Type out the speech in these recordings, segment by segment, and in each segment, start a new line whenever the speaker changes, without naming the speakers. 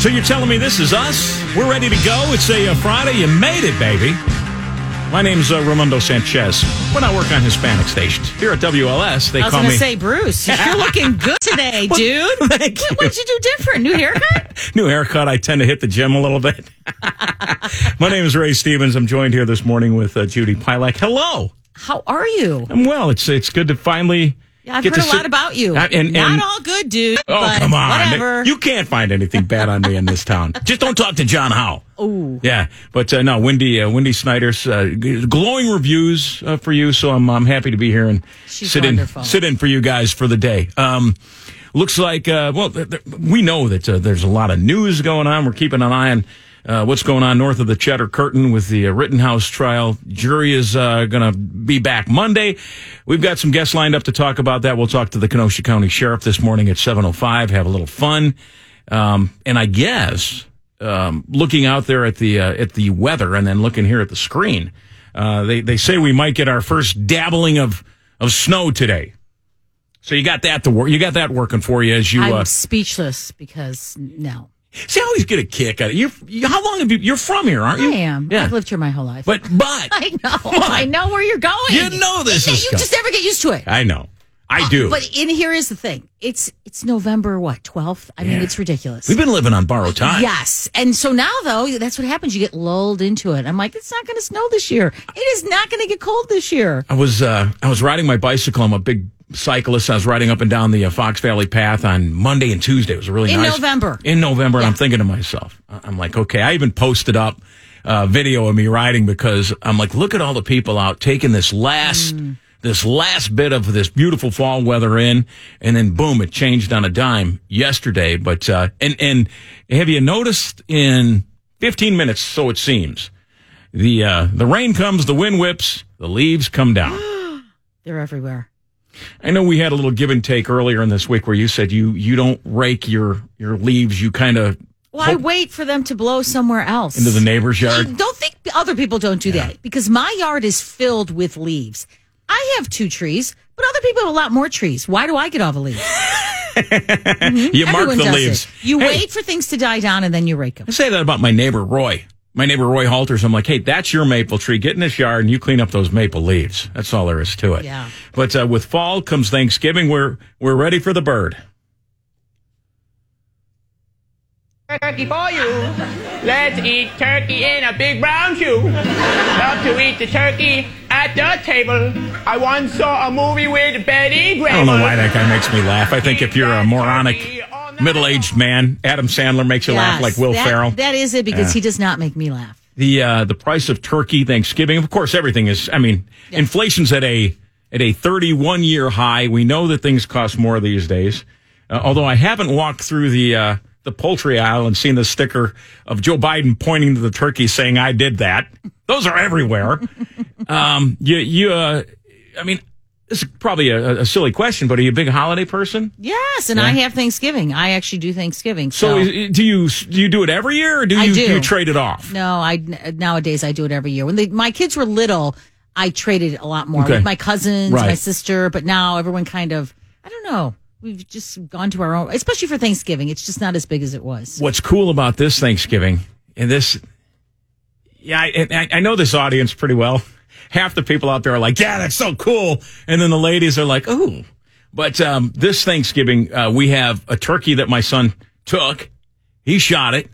So you're telling me this is us? We're ready to go. It's a, uh Friday. You made it, baby. My name's uh, Ramondo Sanchez. When I work on Hispanic stations here at WLS, they call me.
I was
call
going
me
to say, Bruce, you're looking good today, dude.
thank
What-
you.
What'd you do different? New haircut?
new haircut. I tend to hit the gym a little bit. My name is Ray Stevens. I'm joined here this morning with uh, Judy Pielach. Hello.
How are you?
I'm well. It's it's good to finally.
Yeah, I've heard a lot about you.
Uh, and,
Not all good, dude.
Oh,
but
come on.
Whatever.
You can't find anything bad on me in this town. Just don't talk to John Howell.
Ooh.
Yeah, but uh, no, Wendy, uh, Wendy Snyder's uh, glowing reviews uh, for you. So I'm I'm happy to be here and
She's
sit
wonderful.
in sit in for you guys for the day. Um, looks like uh, well, th- th- we know that uh, there's a lot of news going on. We're keeping an eye on. Uh, what's going on north of the Cheddar Curtain with the uh, Rittenhouse trial? Jury is uh, going to be back Monday. We've got some guests lined up to talk about that. We'll talk to the Kenosha County Sheriff this morning at 7:05. Have a little fun, um, and I guess um, looking out there at the uh, at the weather and then looking here at the screen, uh, they they say we might get our first dabbling of of snow today. So you got that to work. You got that working for you as you.
I'm
Uh,
speechless because no.
See, I always get a kick out of you. you how long have you? You're from here, aren't you?
I am.
Yeah.
I've lived here my whole life.
But but
I know.
on.
I know where you're going.
You know this
Yeah,
is
You just never get used to it.
I know. I do.
But in here is the thing. It's it's November what twelfth. I mean, it's ridiculous.
We've been living on borrowed time.
Yes. And so now, though, that's what happens. You get lulled into it. I'm like, it's not going to snow this year. It is not going to get cold this year.
I was uh, I was riding my bicycle. I'm a big cyclist. I was riding up and down the uh, Fox Valley Path on Monday and Tuesday. It was really
In
nice.
November.
In November, and I'm thinking to myself, I'm like, okay. I even posted up a video of me riding because I'm like, look at all the people out taking this last.
Mm.
This last bit of this beautiful fall weather in, and then boom, it changed on a dime yesterday. But uh, and and have you noticed in 15 minutes, so it seems, the uh, the rain comes, the wind whips, the leaves come down.
They're everywhere.
I know we had a little give and take earlier in this week where you said you you don't rake your your leaves, you kind of
Well, I wait for them to blow somewhere else.
into the neighbor's yard.
Don't think other people don't do that because my yard is filled with leaves. I have two trees, but other people have a lot more trees. Why do I get all the leaves? Mm-hmm.
You mark
Everyone
the leaves.
It. You
Hey,
wait for things to die down and then you rake them.
I say that about my neighbor Roy. My neighbor Roy Halters. I'm like, hey, that's your maple tree. Get in this yard and you clean up those maple leaves. That's all there is to it.
Yeah.
But uh, with fall comes Thanksgiving. We're we're ready for the bird.
Turkey for you. Let's eat turkey in a big brown shoe. Love to eat the turkey at the table. I once saw a movie with Betty Grable.
I don't know why that guy makes me laugh. I think if you're a moronic middle-aged man, Adam Sandler makes you laugh like Will
that-
Ferrell.
That is it because
Yeah.
he does not make me laugh.
the uh, the price of turkey Thanksgiving. Of course, everything is. I mean, inflation's at a at a 31 year high. We know that things cost more these days. Uh, although I haven't walked through the uh, the poultry aisle and seen the sticker of Joe Biden pointing to the turkey saying "I did that." Those are everywhere. um, you you. Uh, I mean, this is probably a, a silly question, but are you a big holiday person?
Yes, and
Yeah.
I have Thanksgiving. I actually do Thanksgiving.
So,
So,
do you do you do it every year, or do you
do.
you trade it off?
no, I nowadays I do it every year. When they, my kids were little, I traded a lot more
Okay.
with my cousins,
Right.
my sister. But now everyone kind of, I don't know. We've just gone to our own, especially for Thanksgiving. It's just not as big as it was.
what's cool about this Thanksgiving and this, yeah, I, I, know this audience pretty well. Half the people out there are like, yeah, that's so cool. And then the ladies are like, ooh. But um, this Thanksgiving, uh, we have a turkey that my son took. He shot it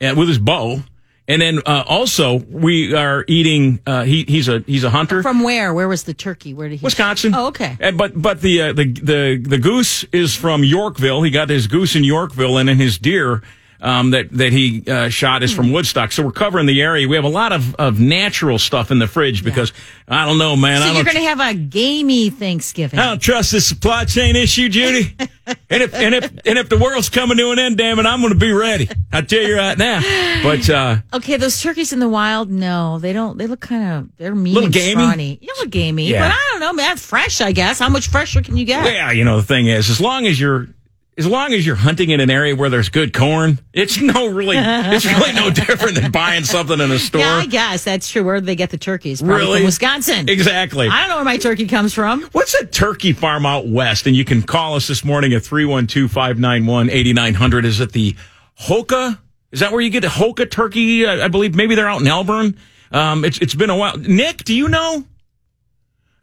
uh, with his bow. And then uh, also we are eating. Uh, he he's a he's a hunter.
From where? Where was the turkey? Where did he?
Wisconsin.
Oh, okay.
Uh, but but the uh, the the the goose is from Yorkville. He got his goose in Yorkville, and then his deer um, that that he uh, shot is from Woodstock. So we're covering the area. We have a lot of, of natural stuff in the fridge because I don't know, man.
So you're going to have a gamey Thanksgiving.
I don't trust this supply chain issue, Judy. and if and if and if the world's coming to an end, damn it, I'm going to be ready. I tell you right now. But uh,
Okay, those turkeys in the wild, no, they don't. They look kind of they're mean
Little
and
gamey?
scrawny. You look gamey,
Yeah.
but I don't know, man. Fresh, I guess. How much fresher can you get?
Yeah, you know, the thing is, as long as you're as long as you're hunting in an area where there's good corn, it's no really, it's really no different than buying something in a store.
Yeah, I guess that's true. Where do they get the turkeys? Probably
Really?
Wisconsin.
Exactly.
I don't know where my turkey comes from.
What's a turkey farm out west? And you can call us this morning at 312 591 8900. Is it the Hoka Is that where you get a Hoka turkey? I, I believe maybe they're out in Elburn. Um, it's it's been a while. Nick, do you know?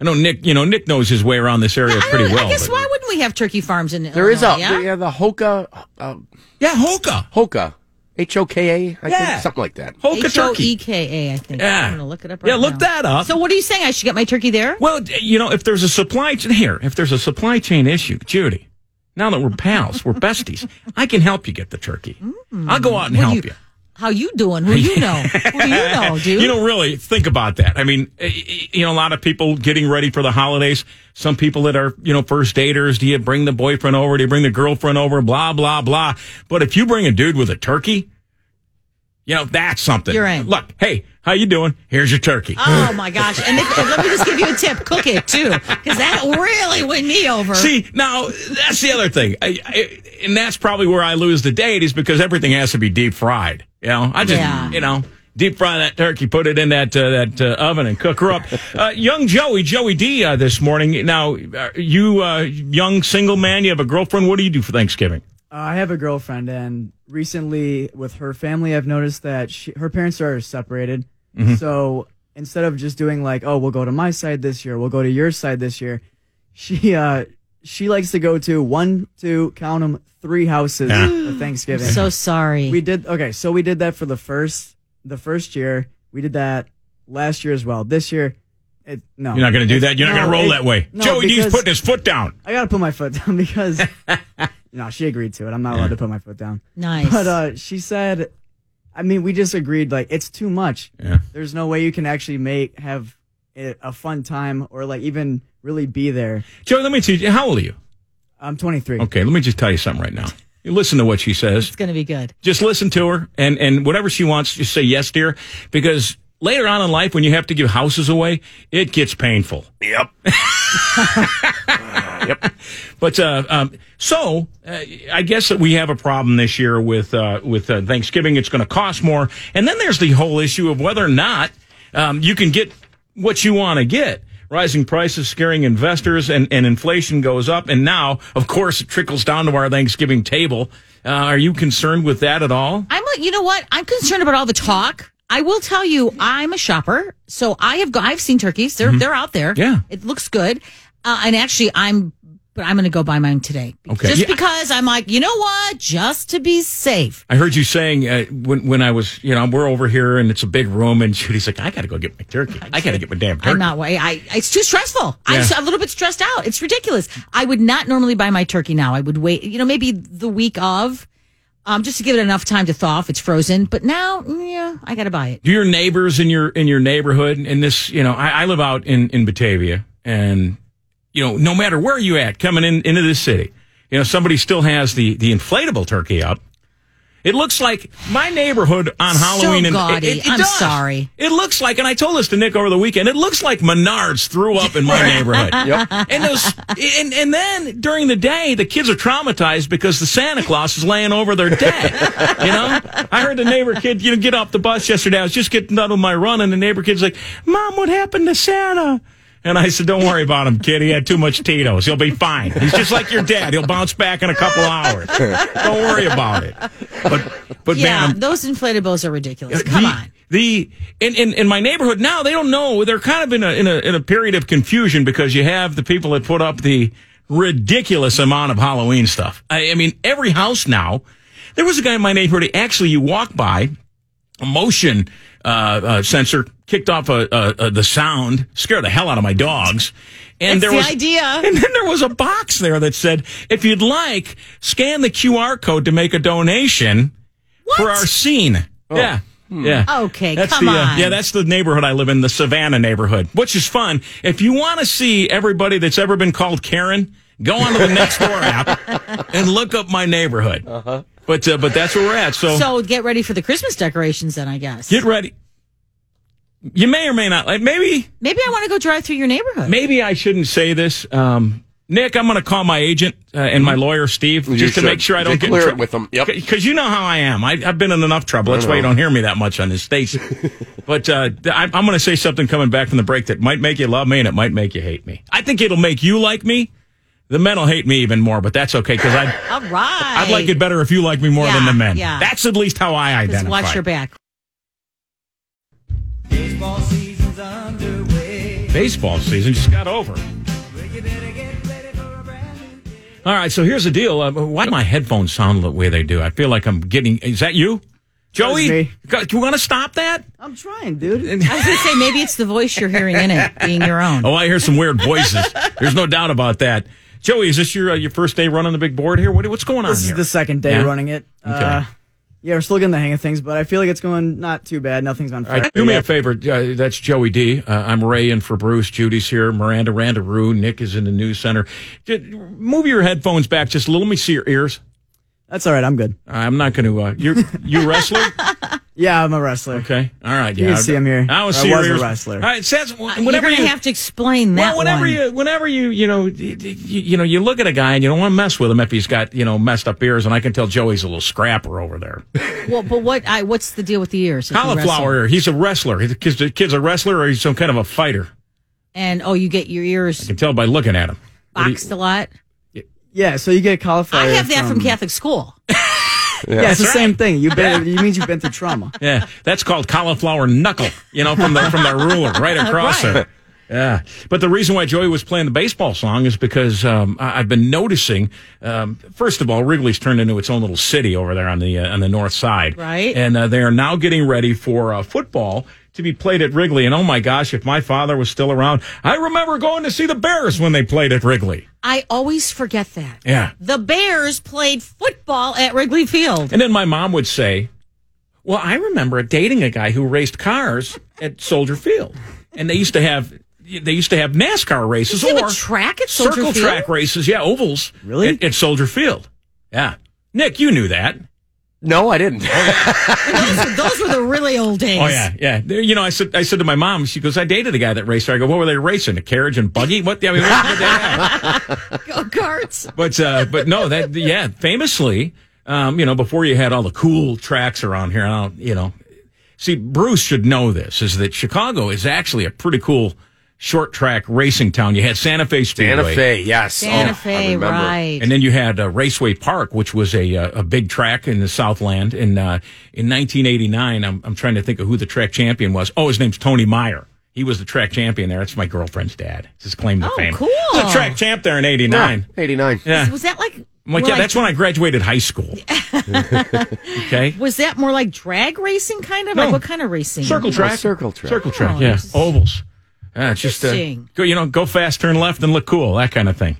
I know Nick. You know Nick knows his way around this area
I,
pretty
don't-
well.
I guess
but-
why wouldn't we have turkey farms in
There Illinois, There is a
Illinois, yeah?
yeah the Hoka uh,
Yeah, Hoka.
Hoka H O K A I
Yeah.
think something like that.
Hoka
H O
turkey.
E K A, I think.
Yeah.
I'm gonna look it up.
Yeah, look
now.
that up.
So, what are you saying? I should get my turkey there?
Well, you know, if there's a supply chain here, if there's a supply chain issue, Judy, now that we're pals, we're besties, I can help you get the turkey. I'll go out and
What
help
you-
you.
How you doing? Who you know? Who do you know, dude?
You know, really think about that. I mean, you know, a lot of people getting ready for the holidays. Some people that are, you know, first daters. Do you bring the boyfriend over? Do you bring the girlfriend over? Blah blah blah. But if you bring a dude with a turkey, you know, that's something.
You're in.
Look, hey, how you doing? Here's your turkey.
Oh my gosh! And if, let me just give you a tip: cook it too, because that really win me over.
See, now that's the other thing, I, I, and that's probably where I lose the date is because everything has to be deep fried. You know, I just,
Yeah.
you know, deep fry that turkey, put it in that uh, that uh, oven, and cook her up. Uh, young Joey, Joey D, uh, this morning. Now, uh, you uh, young single man, you have a girlfriend. What do you do for Thanksgiving?
Uh, I have a girlfriend, and recently with her family, I've noticed that she, her parents are separated. So instead of just doing like, oh, we'll go to my side this year, we'll go to your side this year, she uh, she likes to go to one, two, count them, three houses
Yeah.
for Thanksgiving.
so sorry.
we did okay. So we did that for the first the first year. We did that last year as well. This year, it no.
You're not going to do that. You're not going to roll
it-
that way.
no,
Joey D's putting his foot down.
I gotta put my foot down because no, she agreed to it. I'm not allowed to put my foot down.
nice.
But uh, she said, I mean, we just agreed like it's too much.
Yeah.
There's no way you can actually make have it a fun time or like even really be there.
Joey, let me tell you. How old are you?
I'm 23.
Okay, let me just tell you something right now. You listen to what she says.
it's gonna be good.
just listen to her and and whatever she wants just say yes dear because later on in life when you have to give houses away it gets painful
Yep. Yep.
but uh, um, so uh, i guess that we have a problem this year with uh, with uh, thanksgiving it's going to cost more and then there's the whole issue of whether or not um, you can get what you want to get rising prices scaring investors and, and inflation goes up and now of course it trickles down to our thanksgiving table uh, are you concerned with that at all
I'm like, you know what? I'm concerned about all the talk. I will tell you, I'm a shopper, so I have go- I've seen turkeys. They're they're out there.
Mm-hmm. Yeah.
it looks good. Uh, and actually, I'm but I'm going to go buy mine today.
Okay.
just
Yeah.
because I'm like, you know what? Just to be safe.
I heard you saying uh, when when I was, you know, we're over here and it's a big room, and Judy's like, I got to go get my turkey. I got to get my damn turkey.
I'm not way. I it's too stressful. I'm a little bit stressed out. It's ridiculous. I would not normally buy my turkey now. I would wait. You know, maybe the week of, um, just to give it enough time to thaw if it's frozen. But now, yeah, I got to buy it.
Do your neighbors in your in your neighborhood in this, you know, I, I live out in in Batavia, and you know, no matter where you at coming in into this city, you know, somebody still has the the inflatable turkey up. It looks like my neighborhood on
So
Halloween. and
gaudy.
it, it
I'm
does.
sorry.
It looks like, and I told this to Nick over the weekend. It looks like Menards threw up in my neighborhood.
Yep.
And those, and and then during the day, the kids are traumatized because the Santa Claus is laying over their dead. You know, I heard the neighbor kid, you know, get off the bus yesterday. I was just getting done with my run, and the neighbor kid's like, "Mom, what happened to Santa?" And I said, "Don't worry about him, kid. He had too much Tito's. He'll be fine. He's just like your dad. He'll bounce back in a couple hours. Don't worry about it." But but
Yeah,
man,
those inflatables are ridiculous. Come
the,
on.
The in, in in my neighborhood now they don't know. They're kind of in a in a in a period of confusion because you have the people that put up the ridiculous amount of Halloween stuff. I, I mean, every house now. There was a guy in my neighborhood. Actually, you walk by, motion uh, uh, sensor kicked off a, a, a, the sound, scared the hell out of my dogs. And
That's
there
the
was
idea.
And then there was a box there that said, "If you'd like, scan the QR code to make a donation for our scene." Yeah. Yeah.
Okay,
That's
come
the, uh,
on.
yeah, that's the neighborhood I live in, the Savannah neighborhood, which is fun. If you want to see everybody that's ever been called Karen, go onto the next door app and look up my neighborhood. Uh-huh. But uh, but that's where we're at. So,
So get ready for the Christmas decorations then, I guess.
get ready. You may or may not like maybe
Maybe I want to go drive through your neighborhood.
maybe I shouldn't say this. Um, Nick, I'm going to call my agent uh, and my lawyer Steve
You
just to
should.
make sure I don't
Just
get in
clear it
trouble
with them. Yep.
Because you know how I am. I, I've been in enough trouble. That's why you don't hear me that much on this station. but uh, I'm, I'm going to say something coming back from the break that might make you love me and it might make you hate me. I think it'll make you like me. The men will hate me even more, but that's okay because I'd,
All right.
I'd like it better if you like me more than the men.
yeah.
That's at least how I
Just
identify.
watch your back.
Baseball season's underway.
Baseball season just got over.
You better get ready for a brand new day.
All right, so here's the deal. Uh, why do my headphones sound the way they do? I feel like I'm getting. Is that you, Joey? Do you want to stop that?
I'm trying, dude.
I was going to say, maybe it's the voice you're hearing in it being your own.
Oh, I hear some weird voices. There's no doubt about that. Joey, is this your uh, your first day running the big board here? What, what's going on
This
here?
is the second day
Yeah?
running it. Uh, yeah, we're still getting the hang of things, but I feel like it's going not too bad. Nothing's on fire.
right, do me a favor. Uh, that's Joey D. Uh, I'm Ray in for Bruce. Judy's here. Miranda Randaroo. Nick is in the news center. Just move your headphones back just a little. Let me see your ears.
That's all right. I'm good.
I'm not going to. Uh, you're you wrestler.
Yeah, I'm a wrestler.
Okay. All right. Yeah.
can see him here.
I was
I was a wrestler.
All right. Says
you're
whenever you
have to explain that
well, whenever
one.
you, whenever you, you know, you, you know, you look at a guy and you don't want to mess with him if he's got, you know, messed up ears. And I can tell Joey's a little scrapper over there.
well, but what? I, what's the deal with the ears? if you wrestle?
Cauliflower ear. He's a wrestler. The kid's, the kid's a wrestler or he's some kind of a fighter.
And oh, you get your ears
I can tell by looking at him. What do you-
boxed a lot.
Yeah, so you get cauliflower.
I have that from Catholic school.
Yeah, it's the same thing. You've been. It means you've been through trauma.
Yeah, that's called cauliflower knuckle. You know, from the from the ruler right across
Right.
there. Yeah, but the reason why Joey was playing the baseball song is because um, I- I've been noticing. Um, first of all, Wrigley's turned into its own little city over there on the uh, on the north side,
Right.
And uh, they are now getting ready for uh, football to be played at Wrigley. And oh my gosh, if my father was still around, I remember going to see the Bears when they played at Wrigley.
I always forget that.
Yeah,
The Bears played football at Wrigley Field.
and then my mom would say, "Well, I remember dating a guy who raced cars at Soldier Field, and they used to have." They used to have NASCAR races or
a track at Soldier
circle
Field?
track races. Yeah, ovals.
Really?
At, at Soldier Field. Yeah. Nick, you knew that.
No, I didn't.
those, were, those were the really old days.
Oh yeah, yeah. There- You know, I said I said to my mom. She goes, "I dated a guy that raced." there." I go, "What were they racing? A carriage and buggy? What? I mean, what did they?
Go karts.
But uh, but no, that yeah, famously, um, you know, before you had all the cool tracks around here, I don't, you know, see, Bruce should know this is that Chicago is actually a pretty cool short track racing town. You had Santa Fe Speedway.
Santa Fe, yes.
Santa
Oh,
Fe,
remember.
right.
And then you had uh, Raceway Park, which was a uh, a big track in the Southland. In uh, in 1989, I'm I'm trying to think of who the track champion was. Oh, his name's Tony Meyer. He was the track champion there. That's my girlfriend's dad. It's his claim to
Oh,
fame.
cool.
He was a track champ there in '89.
Yeah, 89.
Yeah.
was that like?
I'm like,
more
yeah, that's when I graduated high school. okay.
Was that more like drag racing, kind of?
No.
Like what kind of racing?
Circle track.
circle track.
Circle track.
Oh,
yeah.
interesting.
Ovals. It's just uh, go. You know, go fast, turn left, and look cool. That kind of thing.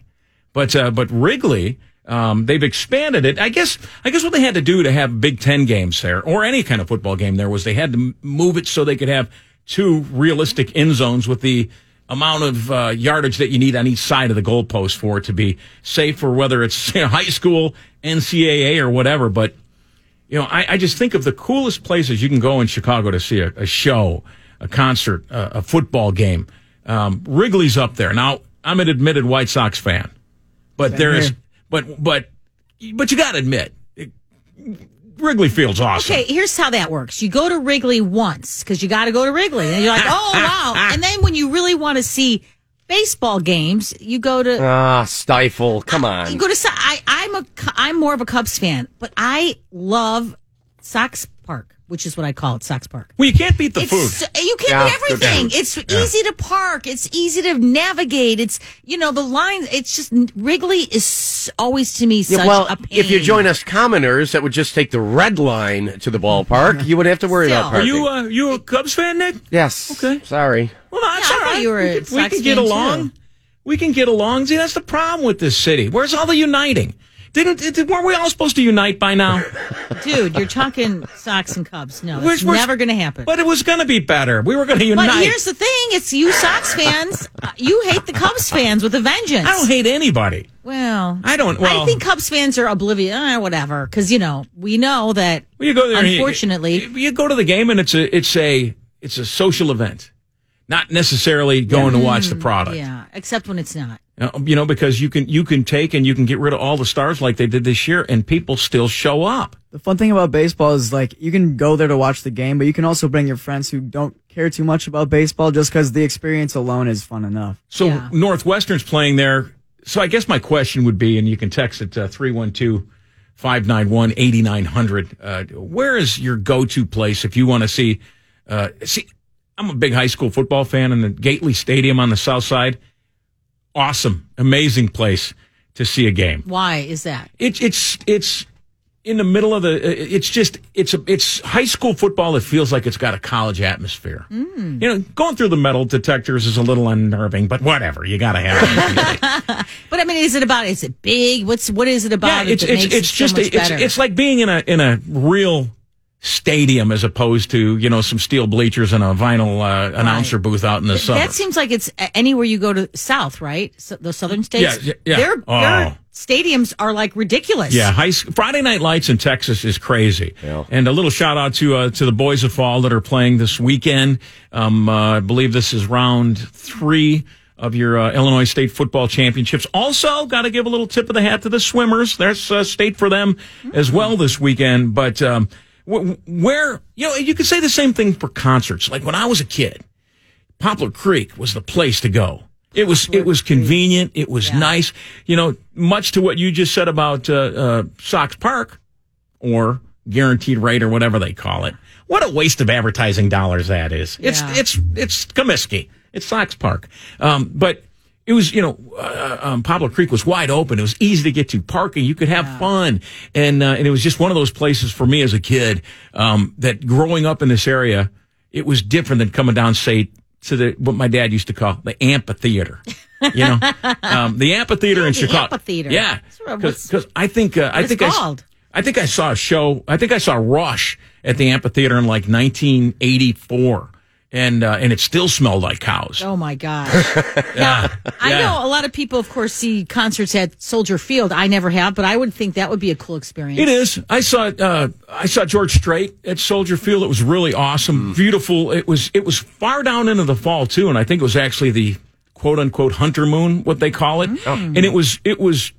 But uh, but Wrigley, um, they've expanded it. I guess I guess what they had to do to have Big Ten games there, or any kind of football game there, was they had to move it so they could have two realistic end zones with the amount of uh, yardage that you need on each side of the goalpost for it to be safe for whether it's you know, high school, NCAA, or whatever. But you know, I, I just think of the coolest places you can go in Chicago to see a, a show, a concert, a, a football game. Um, Wrigley's up there. Now, I'm an admitted White Sox fan, but there is,
here.
but, but, but you got to admit, it, Wrigley Field's awesome.
Okay, here's how that works. You go to Wrigley once because you got to go to Wrigley, and you're like, oh wow. And then when you really want to see baseball games, you go to
Ah, stifle. Come on.
you go to. I, I'm a Cu- I'm more of a Cubs fan, but I love Sox Park, which is what I call it, Sox Park.
Well, you can't beat the
It's
food.
you can
Yeah,
do everything.
good
It's easy to park. It's easy to navigate. It's you know the lines. It's just Wrigley is always to me such
Yeah, well,
a pain.
if you join us commoners that would just take the red line to the ballpark, you would have to worry
Still.
about
Are
parking.
you, uh, you a Cubs fan, Nick?
yes.
Okay.
Sorry.
Well, no, that's
Yeah, I
all
thought
right.
you were
we
a
can, we can get along.
too.
We can get along. See, that's the problem with this city. Where's all the uniting? Didn't did, weren't we all supposed to unite by now?
dude, you're talking Sox and Cubs. No, it's never going to happen.
But it was going to be better. We were going to unite.
But here's the thing: it's you Sox fans. uh, you hate the Cubs fans with a vengeance.
I don't hate anybody.
Well,
I don't. Well,
I think Cubs fans are oblivious. Eh, whatever, because you know we know that.
well, you go there.
Unfortunately,
you, you go to the game and it's a it's a it's a social event, not necessarily going to watch the product.
yeah, except when it's not.
Uh, You know, because you can you can take and you can get rid of all the stars like they did this year, and people still show up.
The fun thing about baseball is like you can go there to watch the game, but you can also bring your friends who don't care too much about baseball just because the experience alone is fun enough.
So
Yeah.
Northwestern's playing there so I guess my question would be, and you can text it to 312 591 8900. Uh, Where is your go to place if you want to see? Uh, see, I'm a big high school football fan, and the Gately Stadium on the south side, awesome, amazing place to see a game.
Why is that?
It's it's it's in the middle of the. It's just it's a it's high school football. It feels like it's got a college atmosphere. Mm. You know, going through the metal detectors is a little unnerving, but whatever. You got to have it.
But I mean, is it about? Is it big? What's what is it about?
yeah, it's
that
it's it's
it so
just
much
it's it's like being in a in a real stadium as opposed to you know some steel bleachers and a vinyl uh, announcer booth out in the summer.
That seems like it's anywhere you go to south, right? So, the southern states.
Yeah, yeah, yeah.
Their,
Oh.
their stadiums are like ridiculous.
Yeah, high, Friday Night Lights in Texas is crazy.
Yeah.
And a little shout out to uh, to the boys of fall that are playing this weekend. Um, uh, I believe this is round three of your uh, Illinois State Football Championships. Also, got to give a little tip of the hat to the swimmers. There's uh, state for them as well this weekend. But um, wh- where you know you could say the same thing for concerts. Like when I was a kid, Poplar Creek was the place to go. It was it was convenient. It was nice. You know, much to what you just said about uh, uh, Sox Park or Guaranteed Rate or whatever they call it. What a waste of advertising dollars that is. It's
Yeah.
it's it's Comiskey. It's Sox Park. Um, but it was you know uh, um, Poplar Creek was wide open. It was easy to get to. Parking, you could have fun, and uh, and it was just one of those places for me as a kid um, that growing up in this area, it was different than coming down say to the what my dad used to call the amphitheater. You know, um, the amphitheater in
the
Chicago.
amphitheater.
Yeah,
Sort of what's-
because I think uh, I think I
called?
I think I saw a show. I think I saw Rush at the amphitheater in like 1984, and uh, and it still smelled like cows.
Oh my gosh.
Yeah.
I
Yeah.
know a lot of people, of course, see concerts at Soldier Field. I never have, but I would think that would be a cool experience.
It is. I saw uh, I saw George Strait at Soldier Field. It was really awesome, beautiful. It was it was far down into the fall too, and I think it was actually the quote unquote hunter moon, what they call it, and it was it was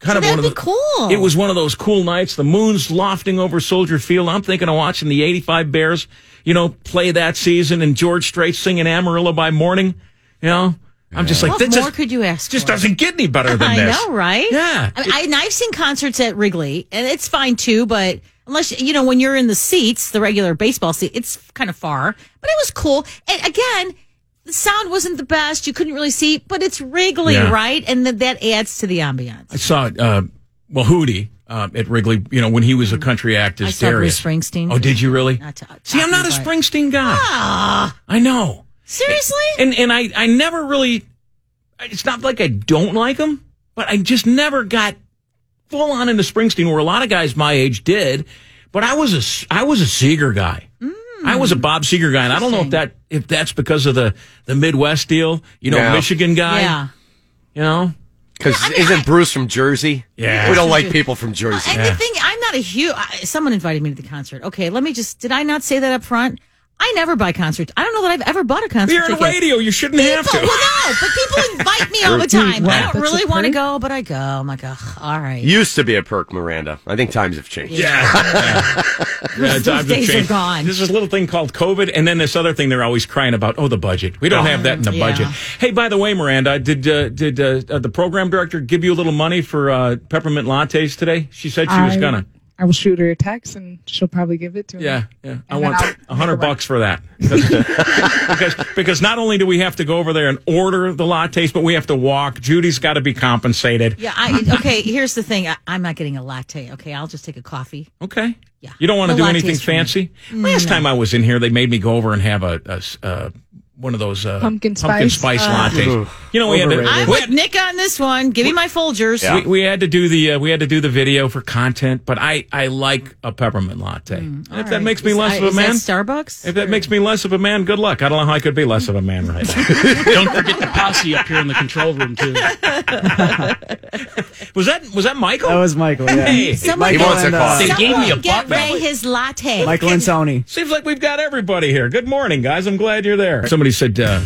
kind
So
of one of the
be cool.
It was one of those cool nights. The moon's lofting over Soldier Field. I'm thinking of watching the '85 Bears, you know, play that season, and George Strait singing Amarillo by morning. You know, I'm just like
What
that
more
just,
could you ask
just
for?
doesn't get any better than
I
this.
I know, right?
Yeah.
I mean, I, and I've seen concerts at Wrigley, and it's fine too. But unless you know, when you're in the seats, the regular baseball seat, it's kind of far. But it was cool. And again, the sound wasn't the best. You couldn't really see, but it's Wrigley,
Yeah.
right? And that that adds to the ambiance.
I saw uh, well Hootie uh, at Wrigley. You know when he was a country act as
I saw
Darius.
Bruce Springsteen.
Oh, did you really?
Not to-
See, I'm not a
talking, but-
Springsteen guy.
Ah,
I know,
seriously?
and and I I never really. It's not like I don't like him, but I just never got full on into Springsteen, where a lot of guys my age did. But I was a I was a Seger guy. I was a Bob Seger guy, and I don't know if that if that's because of the the Midwest deal. You know,
Yeah.
Michigan guy.
yeah.
You know.
Because isn't Bruce from Jersey?
Yeah.
We don't like people from Jersey.
And the thing, I'm not a huge. Someone invited me to the concert. Okay, let me just. Did I not say that up front? I never buy concerts. I don't know that I've ever bought a concert
You're in
ticket.
radio. You shouldn't have
People,
to.
well, no, but people invite me all the time. I don't
That's
really want to go, but I go. I'm like, ugh, all right.
Used to be a perk, Miranda. I think times have changed.
Yeah. yeah. Yeah,
Those
times have
days are
changed.
gone.
There's this little thing called COVID, and then this other thing they're always crying about. Oh, the budget. We don't have that in the
Yeah.
budget. Hey, by the way, Miranda, did uh, did uh, uh, the program director give you a little money for uh, peppermint lattes today? She said she was gonna.
I will shoot her a text and she'll probably give it to me.
Yeah, yeah. I
And then
want a hundred bucks for that because, because because not only do we have to go over there and order the lattes, but we have to walk. Judy's got to be compensated.
Yeah. I, okay. Here's the thing. I, I'm not getting a latte. Okay, I'll just take a coffee.
Okay.
Yeah.
You don't want to do anything
lattes for me.
fancy? Last time I was in here, they made me go over and have a. uh, one of those uh,
Pumpkin
pumpkin
spice?
spice lattes. You know, we had, to,
I'm
we,
with
had,
Nick on this one. Give me my Folgers.
we, we had to do the uh, we had to do the video for content, but I I like a peppermint latte. And if that makes me
Is-
less of a
is that
man,
Starbucks.
if that makes me less of a man, good luck. I don't know how I could be less of a man right now.
Don't forget the posse up here in the control room too.
was that was that Michael?
That was Michael. Yeah.
Hey.
Someone
He
get-
wants a
and, uh,
coffee.
They gave me a
get. Ray his latte.
Michael and Tony.
Seems like we've got everybody here. Good morning, guys. I'm glad you're there. Somebody said, uh,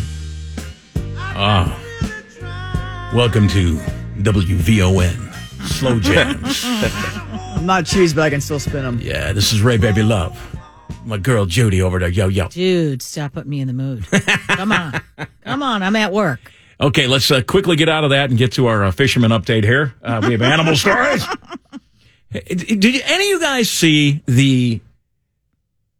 ah, welcome to WVON Slow Jams.
I'm not cheese, but I can still spin them.
yeah, this is Ray Baby Love. My girl Judy over there. Yo, yo.
Dude, stop putting me in the mood. Come on. Come on. I'm at work.
Okay, let's uh, quickly get out of that and get to our uh, fisherman update here. Uh, we have animal stories. Hey, Did you, any of you guys see the,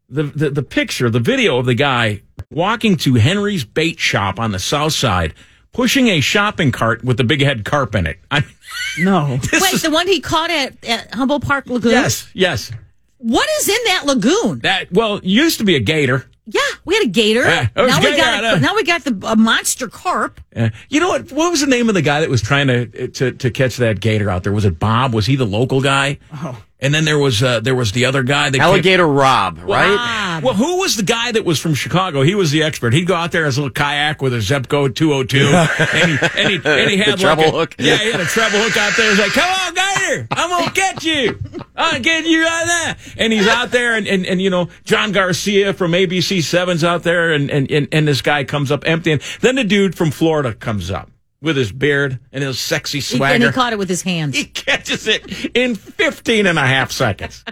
the the the picture, the video of the guy walking to Henry's bait shop on the south side, pushing a shopping cart with the big head carp in it? I,
No.
Wait,
is-
the one he caught at, at Humboldt Park Lagoon?
yes, yes.
What is in that lagoon?
That well, used to be a gator.
Yeah, we had a gator.
Yeah, it was
now we got
I know.
now we got the a monster carp.
Uh, you know what? What was the name of the guy that was trying to to to catch that gator out there? Was it Bob? Was he the local guy? Oh. And then there was uh, there was the other guy that
Alligator Rob, right?
Bob.
Well, who was the guy that was from Chicago? He was the expert. He'd go out there as a little kayak with a Zebco 202, and he and he, and he had like
treble
a,
hook.
Yeah, he had a treble hook out there. He's like, "Come on, gator, I'm gonna catch you. I'm getting you right now." And he's out there, and, and, and you know, John Garcia from ABC Sevens out there, and, and and and this guy comes up empty, and then the dude from Florida comes up with his beard and his sexy
He-
swagger.
and he caught it with his hands.
He catches it in 15 and a half seconds.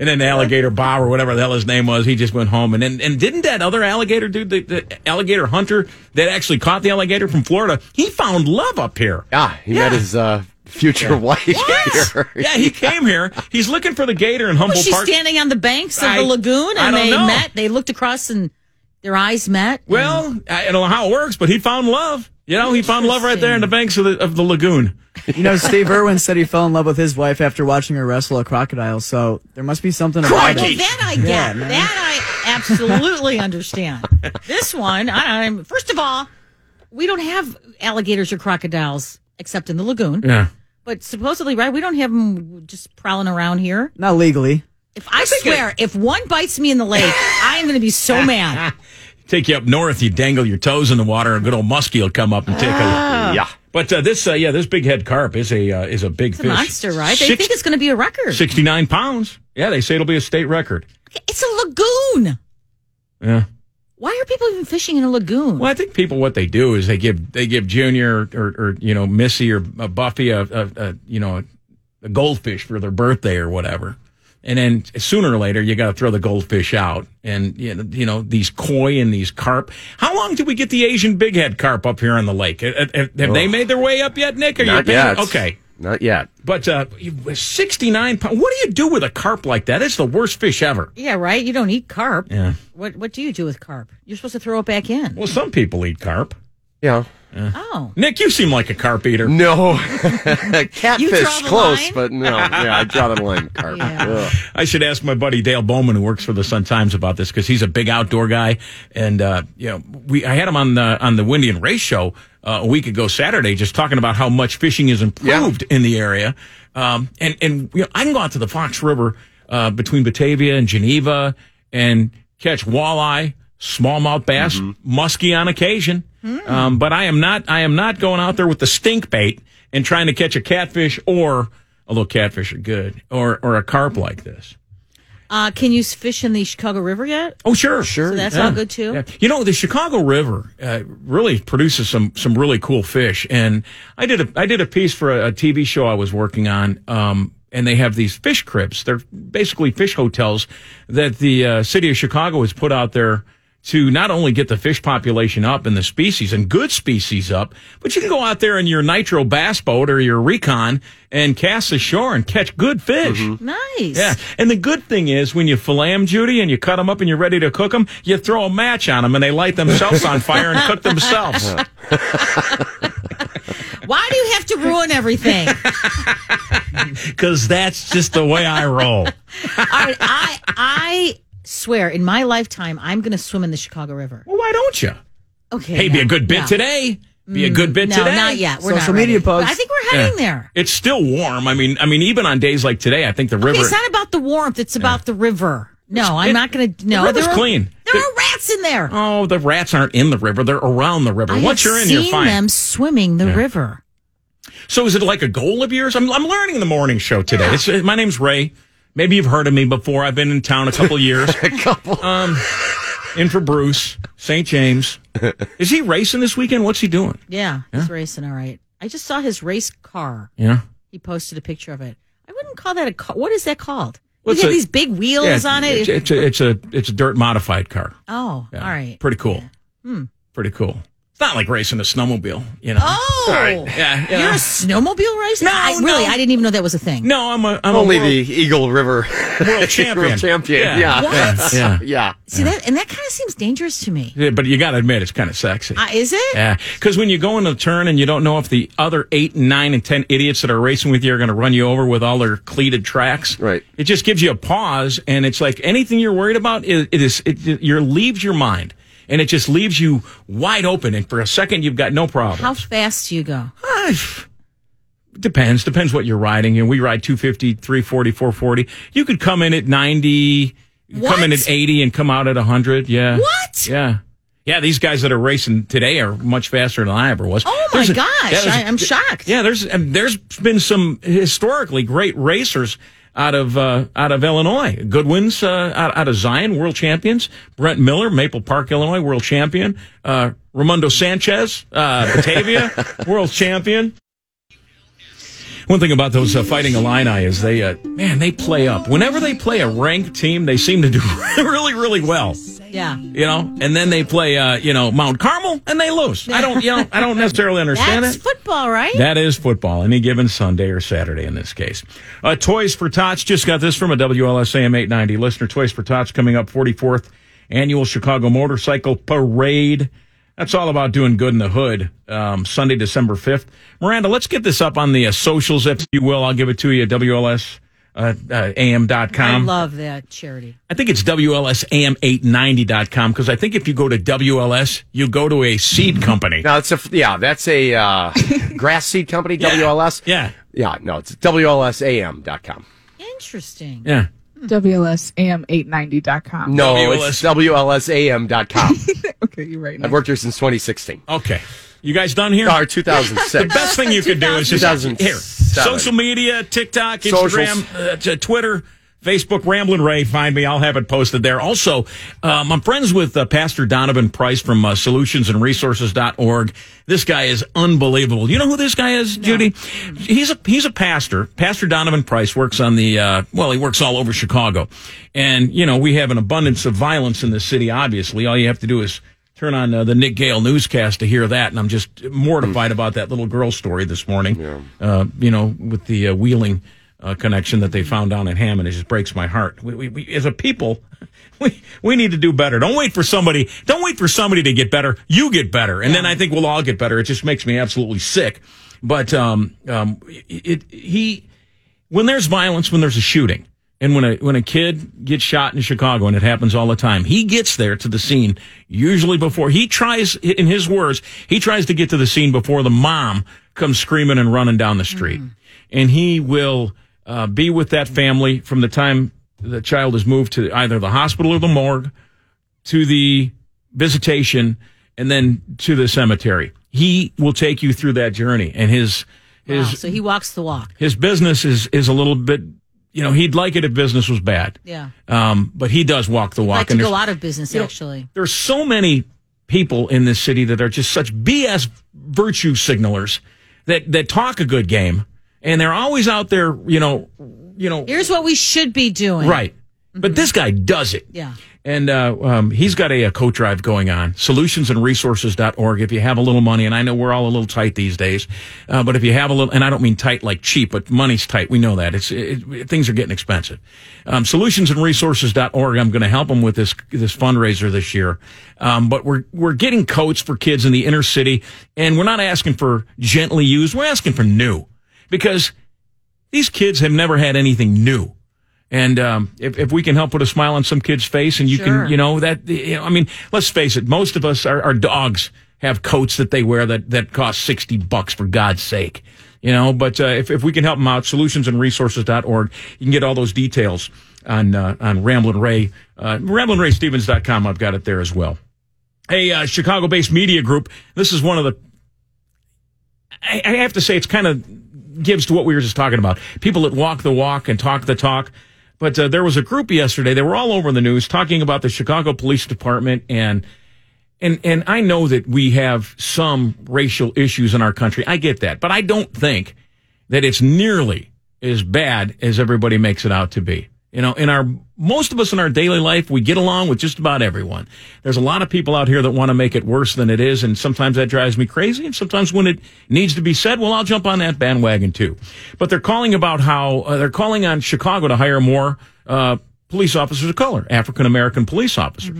And then the alligator Bob or whatever the hell his name was, he just went home. And then, and didn't that other alligator dude, the, the alligator hunter that actually caught the alligator from Florida, he found love up here.
Yeah, he
Yeah.
met his uh, future wife here.
Yeah, he came here. He's looking for the gator in Humboldt
Was she
Park.
standing on the banks of
I-
the lagoon and they
know.
met? They looked across and their eyes met.
well, I don't know how it works, but he found love. You know, he found love right there in the banks of the, of the lagoon.
You know, Steve Irwin said he fell in love with his wife after watching her wrestle a crocodile, so there must be something about
Crikey!
Well,
it.
that I get. that I absolutely understand. This one, I, I'm first of all, we don't have alligators or crocodiles except in the lagoon.
Yeah.
But supposedly, right, we don't have them just prowling around here.
Not legally.
If I, swear, if one bites me in the leg, I am going to be so mad.
Take you up north, you dangle your toes in the water, a good old muskie will come up and take a
Yeah.
But uh, this, uh, yeah, this big head carp is a uh, is a big
It's a
fish.
monster, right? They
Six-
think it's going to be a record.
69 pounds. Yeah, they say it'll be a state record.
It's a lagoon.
Yeah.
Why are people even fishing in a lagoon?
Well, I think people what they do is they give they give Junior or, or you know Missy or uh, Buffy a, a, a you know a goldfish for their birthday or whatever, and then sooner or later you got to throw the goldfish out. And you know, you know these koi and these carp. How long did we get the Asian bighead carp up here on the lake? Uh, uh, Have, have they made their way up yet, Nick? Are
Not
paying-
yet.
Okay.
Not yet.
But uh, 69 pounds. What do you do with a carp like that? It's the worst fish ever.
Yeah, right. You don't eat carp.
Yeah.
What What do you do with carp? You're supposed to throw it back in.
Well, some people eat carp.
Yeah.
Oh,
Nick, you seem like a carp eater.
No.
You
Catfish, close,
line?
but no. Yeah, I draw the line. Carp.
Yeah.
I should ask my buddy Dale Bowman, who works for the Sun Times, about this because he's a big outdoor guy. And uh, you know, we I had him on the on the Wendy and Ray's show uh, a week ago Saturday, just talking about how much fishing is improved in the area. Um, and and you know, I can go out to the Fox River uh, between Batavia and Geneva and catch walleye, smallmouth bass, muskie on occasion. Um, but I am not I am not going out there with the stink bait and trying to catch a catfish or although catfish are good or or a carp like this.
uh, can you fish in the Chicago River yet?
Oh, sure, sure.
So that's all good too.
Yeah. You know, the Chicago River uh, really produces some some really cool fish, and I did a I did a piece for a, a TV show I was working on. Um, and they have these fish cribs. They're basically fish hotels that the uh, city of Chicago has put out there to not only get the fish population up and the species and good species up, but you can go out there in your nitro bass boat or your recon and cast ashore and catch good fish. Mm-hmm.
Nice.
Yeah, and the good thing is when you fillet them, Judy, and you cut them up and you're ready to cook them, you throw a match on them and they light themselves on fire and cook themselves.
Why do you have to ruin everything?
Because that's just the way I roll.
all right, I I swear in my lifetime I'm going to swim in the Chicago River.
Well, why don't you?
Okay.
Hey, be a good bit
no.
today. Be a good bit
No,
today.
not yet. We're
Social
not
media
ready.
posts.
I think we're heading there.
It's still warm. I mean, I mean, even on days like today, I think the river.
It's not about the warmth. It's about the river. No, I'm
it-
not going to. No,
river's
there are,
clean.
There
The-
are rats in there.
Oh, the rats aren't in the river; they're around the river.
I
Once you're in,
seen
you're fine.
them swimming the river.
So, is it like a goal of yours? I'm, I'm learning the morning show today. It's, uh, my name's Ray. Maybe you've heard of me before. I've been in town a couple years.
A couple.
Um, in for Bruce St. James. Is he racing this weekend? What's he doing?
Yeah, he's racing. All right. I just saw his race car.
Yeah.
He posted a picture of it. I wouldn't call that a car. What is that called?
Well,
Look
it's
at
a-
these big wheels on it.
It's, it's a it's a it's a dirt modified car.
oh,
Yeah.
all right.
Pretty cool. Hmm. Pretty cool. It's not like racing a snowmobile, you know.
Oh,
right.
Yeah, yeah.
you're a snowmobile racer?
No,
I, really,
no.
I didn't even know that was a thing.
No, I'm a I'm
Only
a world,
the Eagle River
world champion.
World champion.
Yeah.
Yeah.
What?
Yeah.
Yeah.
See that, and that kind of seems dangerous to me.
Yeah, but you got to admit it's kind of sexy.
Uh, is it?
Yeah, because when you go in the turn and you don't know if the other eight nine and ten idiots that are racing with you are going to run you over with all their cleated tracks,
Right.
It just gives you a pause, and it's like anything you're worried about, it, it is it, it your leaves your mind, and it just leaves you wide open, and for a second you've got no problem.
How fast do you go?
Ah, depends. Depends what you're riding. And we ride 250, 340, 440. You could come in at 90, come in at 80 and come out at 100. Yeah.
What?
Yeah. Yeah, these guys that are racing today are much faster than I ever was.
Oh my
a-
gosh,
yeah, there's
I,
a-
I'm shocked.
Yeah, there's there's been some historically great racers out of uh, out of Illinois. Goodwin's uh, out, out of Zion, world champions. Brent Miller, Maple Park, Illinois, world champion. Uh, Ramondo Sanchez, uh, Batavia, world champion. One thing about those uh, fighting Illini is they, uh, man, they play up. Whenever they play a ranked team, they seem to do really, really well.
Yeah.
You know, and then they play, uh, you know, Mount Carmel and they lose. I don't, you know, I don't necessarily understand
That's
it.
football, right?
That is football, any given Sunday or Saturday in this case. Uh, Toys for Tots just got this from a WLSAM 890 listener. Toys for Tots coming up 44th annual Chicago Motorcycle Parade. That's all about doing good in the hood. Um, Sunday, December 5th. Miranda, let's get this up on the uh, socials, if you will. I'll give it to you at WLS. Uh, uh, am.com.
I love that charity.
I think it's WLSAM890.com because I think if you go to WLS, you go to a seed company.
No, it's a yeah. That's a uh, grass seed company. WLS.
Yeah.
Yeah. No, it's WLSAM.com.
Interesting.
Yeah.
WLSAM890.com.
No,
WLS.
it's WLSAM.com.
Okay, you're right. Now.
I've worked here since 2016.
Okay. You guys done here?
Or 2006.
The best thing you could do is just
2007.
here. Social media, TikTok, Instagram, uh, t- Twitter, Facebook, Ramblin' Ray. Find me. I'll have it posted there. Also, um, I'm friends with uh, Pastor Donovan Price from uh, solutionsandresources.org. This guy is unbelievable. You know who this guy is, Judy? He's a he's a pastor. Pastor Donovan Price works on the uh, well, he works all over Chicago, and you know we have an abundance of violence in the city. Obviously, all you have to do is turn on uh, the Nick Gale newscast to hear that, and I'm just mortified about that little girl story this morning. Uh, you know, with the uh, Wheeling uh, connection that they found down in Hammond, it just breaks my heart. We, we, we, as a people, we we need to do better. Don't wait for somebody. Don't wait for somebody to get better. You get better, and then I think we'll all get better. It just makes me absolutely sick. But um, um, it, it he when there's violence, when there's a shooting, and when a when a kid gets shot in Chicago, and it happens all the time, he gets there to the scene usually before he tries. In his words, he tries to get to the scene before the mom comes screaming and running down the street, and he will uh, be with that family from the time the child is moved to either the hospital or the morgue, to the visitation, and then to the cemetery. He will take you through that journey, and his his
Wow, so he walks the walk.
his business is is a little bit you know he'd like it if business was bad
Yeah.
um but he does walk the
I'd
walk
like to
and
go
there's,
out of business,
you know,
actually.
there's so many people in this city that are just such bs virtue signalers that that talk a good game and they're always out there you know you know
Here's what we should be doing.
right but this guy does it
Yeah.
and uh, um, he's got a, a coat drive going on, solutionsandresources.org. If you have a little money, and I know we're all a little tight these days, uh, but if you have a little, and I don't mean tight like cheap, but money's tight. We know that. It's it, it- Things are getting expensive. Um, solutionsandresources.org. I'm going to help them with this, this fundraiser this year. Um, but we're, we're getting coats for kids in the inner city, and we're not asking for gently used. We're asking for new because these kids have never had anything new. And um, if, if we can help put a smile on some kid's face, and you
Sure.
can, you know, that, you know, I mean, let's face it, most of us, our, our dogs have coats that they wear that, that cost 60 bucks for God's sake. You know, but uh, if, if we can help them out, solutionsandresources.org, you can get all those details on uh, on Ramblin' Ray, uh, RamblinRayStevens.com. I've got it there as well. A uh, Chicago based media group. This is one of the I, I have to say it's kind of gives to what we were just talking about. People that walk the walk and talk the talk. But uh, there was a group yesterday. They were all over the news talking about the Chicago Police Department and and and I know that we have some racial issues in our country. I get that, but I don't think that it's nearly as bad as everybody makes it out to be. You know, in our most of us in our daily life, we get along with just about everyone. There's a lot of people out here that want to make it worse than it is, and sometimes that drives me crazy. And sometimes when it needs to be said, well, I'll jump on that bandwagon too. But they're calling about how uh, they're calling on Chicago to hire more uh, police officers of color, African American police officers.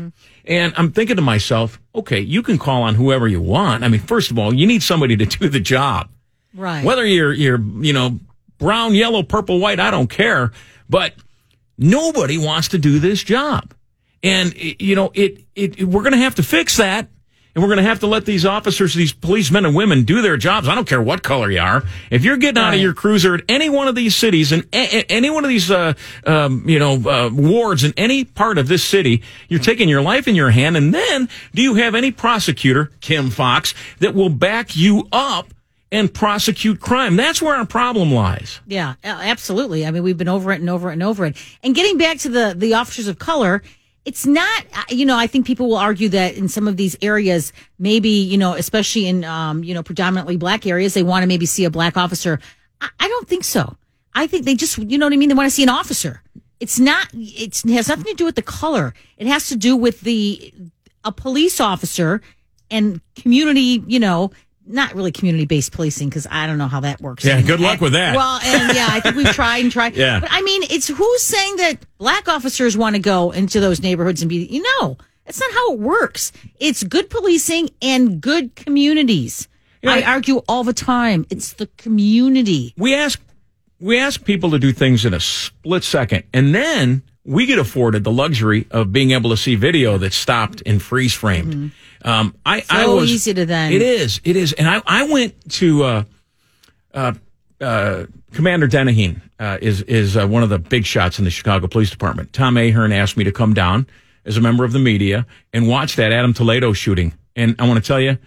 And I'm thinking to myself, okay, you can call on whoever you want. I mean, first of all, you need somebody to do the job.
Right.
Whether you're you're you know brown, yellow, purple, white, I don't care, but nobody wants to do this job. And you know, it, it, we're going to have to fix that. And we're going to have to let these officers, these policemen and women do their jobs. I don't care what color you are. If you're getting out of your cruiser at any one of these cities and any one of these, uh, um, you know, uh, wards in any part of this city, you're taking your life in your hand. And then do you have any prosecutor, Kim Foxx, that will back you up and prosecute crime? That's where our problem lies.
Yeah, absolutely. I mean, we've been over it and over it and over it. And getting back to the the officers of color, it's not. uh, You know, I think people will argue that in some of these areas, maybe you know, especially in um, you know predominantly black areas, they want to maybe see a black officer. I, I don't think so. I think they just, you know what I mean. They want to see an officer. It's not. It's, it has nothing to do with the color. It has to do with the a police officer and community. You know. Not really community based policing because I don't know how that works.
Yeah,
And-
good luck with that.
Well, and yeah, I think we've tried and tried.
Yeah.
But I mean, it's who's saying that black officers want to go into those neighborhoods and be, you know, that's not how it works. It's good policing and good communities. I argue all the time. It's the community.
we ask we ask people to do things in a split second and then we get afforded the luxury of being able to see video that's stopped and freeze framed mm-hmm. Um, I, I
So
was
easy to then-
it is it is and I, I went to uh, uh, uh, Commander Dennehy uh, is is uh, one of the big shots in the Chicago Police Department. Tom Ahern asked me to come down as a member of the media and watch that Adam Toledo shooting, and I want to tell you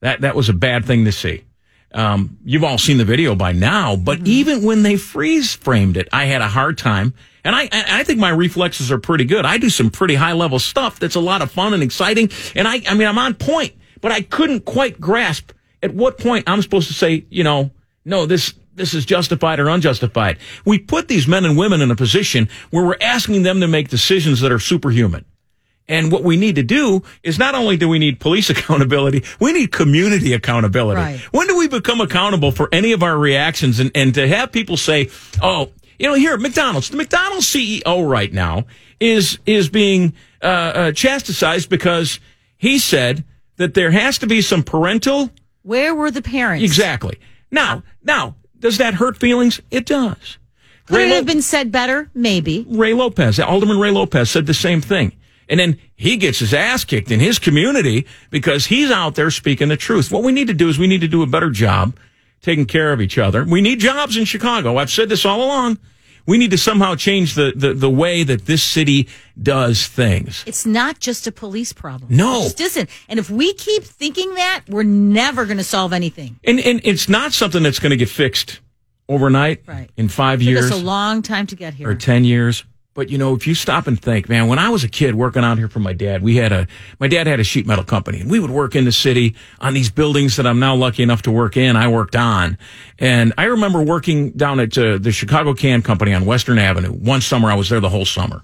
that that was a bad thing to see. Um, you've all seen the video by now, but even when they freeze framed it, I had a hard time. And I, I think my reflexes are pretty good. I do some pretty high level stuff that's a lot of fun and exciting. And I, I mean, I'm on point, but I couldn't quite grasp at what point I'm supposed to say, you know, no, this, this is justified or unjustified. We put these men and women in a position where we're asking them to make decisions that are superhuman. And what we need to do is not only do we need police accountability, we need community accountability.
Right.
When do we become accountable for any of our reactions and, and to have people say, oh, you know, here at McDonald's, the McDonald's CEO right now is, is being, uh, uh, chastised because he said that there has to be some parental
Where were the parents?
Exactly. Now, now, does that hurt feelings? It does.
Could
Ray
it
Lo-
have been said better? Maybe.
Ray Lopez, Alderman Ray Lopez said the same thing. And then he gets his ass kicked in his community because he's out there speaking the truth. What we need to do is we need to do a better job taking care of each other. We need jobs in Chicago. I've said this all along. We need to somehow change the, the, the way that this city does things.
It's not just a police problem.
No.
It just isn't. And if we keep thinking that, we're never going to solve anything.
And, and it's not something that's going to get fixed overnight
Right.
in five
It
years.
It's a long time to get here.
or 10 years. But you know, if you stop and think, man, when I was a kid working out here for my dad, we had a, my dad had a sheet metal company and we would work in the city on these buildings that I'm now lucky enough to work in. I worked on. And I remember working down at uh, the Chicago Can Company on Western Avenue. One summer, I was there the whole summer.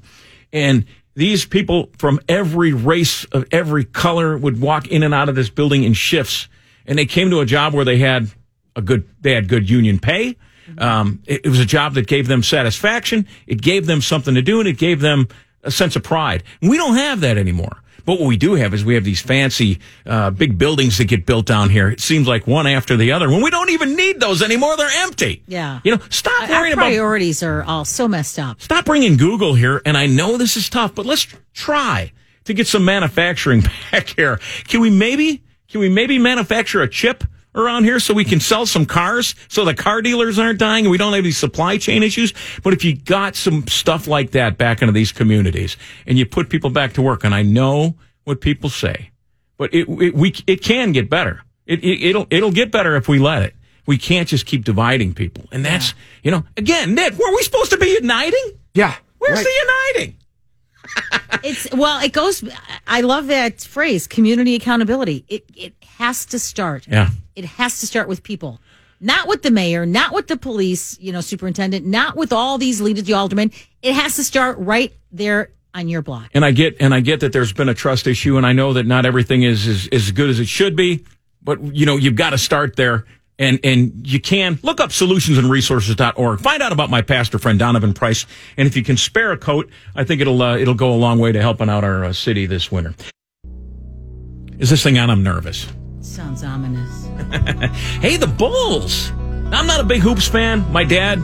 And these people from every race of every color would walk in and out of this building in shifts. And they came to a job where they had a good, they had good union pay. Um, it, it was a job that gave them satisfaction. It gave them something to do and it gave them a sense of pride. And we don't have that anymore. But what we do have is we have these fancy, uh, big buildings that get built down here. It seems like one after the other when we don't even need those anymore. They're empty.
Yeah.
You know, stop
Our
worrying about
priorities are all so messed up.
stop bringing Google here. And I know this is tough, but let's try to get some manufacturing back here. Can we maybe, can we maybe manufacture a chip around here so we can sell some cars so the car dealers aren't dying and we don't have these supply chain issues? But if you got some stuff like that back into these communities and you put people back to work, and I know what people say, but it, it we, it can get better. It, it, it'll, it'll get better if we let it. We can't just keep dividing people. And that's, you know, again, Nick, were we supposed to be uniting?
Yeah.
Where's
right.
the uniting?
It's well, it goes. I love that phrase, community accountability. It it has to start.
Yeah.
It has to start with people. not with the mayor, not with the police, you know, superintendent, not with all these leaders, the aldermen. It has to start right there on your block.
And I get and I get that there's been a trust issue, and I know that not everything is is, is as good as it should be. But you know, you've got to start there. And and you can look up solutionsandresources.org. Find out about my pastor friend Donovan Price. And if you can spare a coat, I think it'll uh, it'll go a long way to helping out our uh, city this winter. Is this thing on? I'm nervous.
Sounds ominous.
Hey, the Bulls. I'm not a big hoops fan. My dad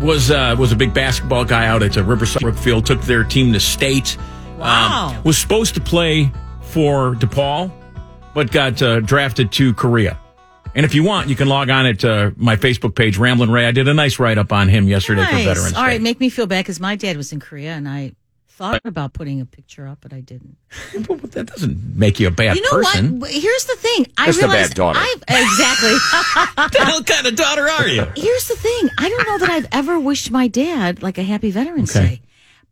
was uh, was a big basketball guy out at uh, Riverside Brookfield. Took their team to state.
Wow.
Um, was supposed to play for DePaul, but got uh, drafted to Korea. And if you want, you can log on at uh, my Facebook page, Ramblin' Ray. I did a nice write up on him yesterday for Veterans
All
Day.
right, make me feel bad because my dad was in Korea and I thought about putting a picture up, but I didn't.
But that doesn't make you a bad
you know
person.
what? Here's the thing. I
Just a bad
realized
daughter.
I've exactly.
What kind of daughter are you?
Here's the thing. I don't know that I've ever wished my dad like a happy Veterans
Okay.
Day.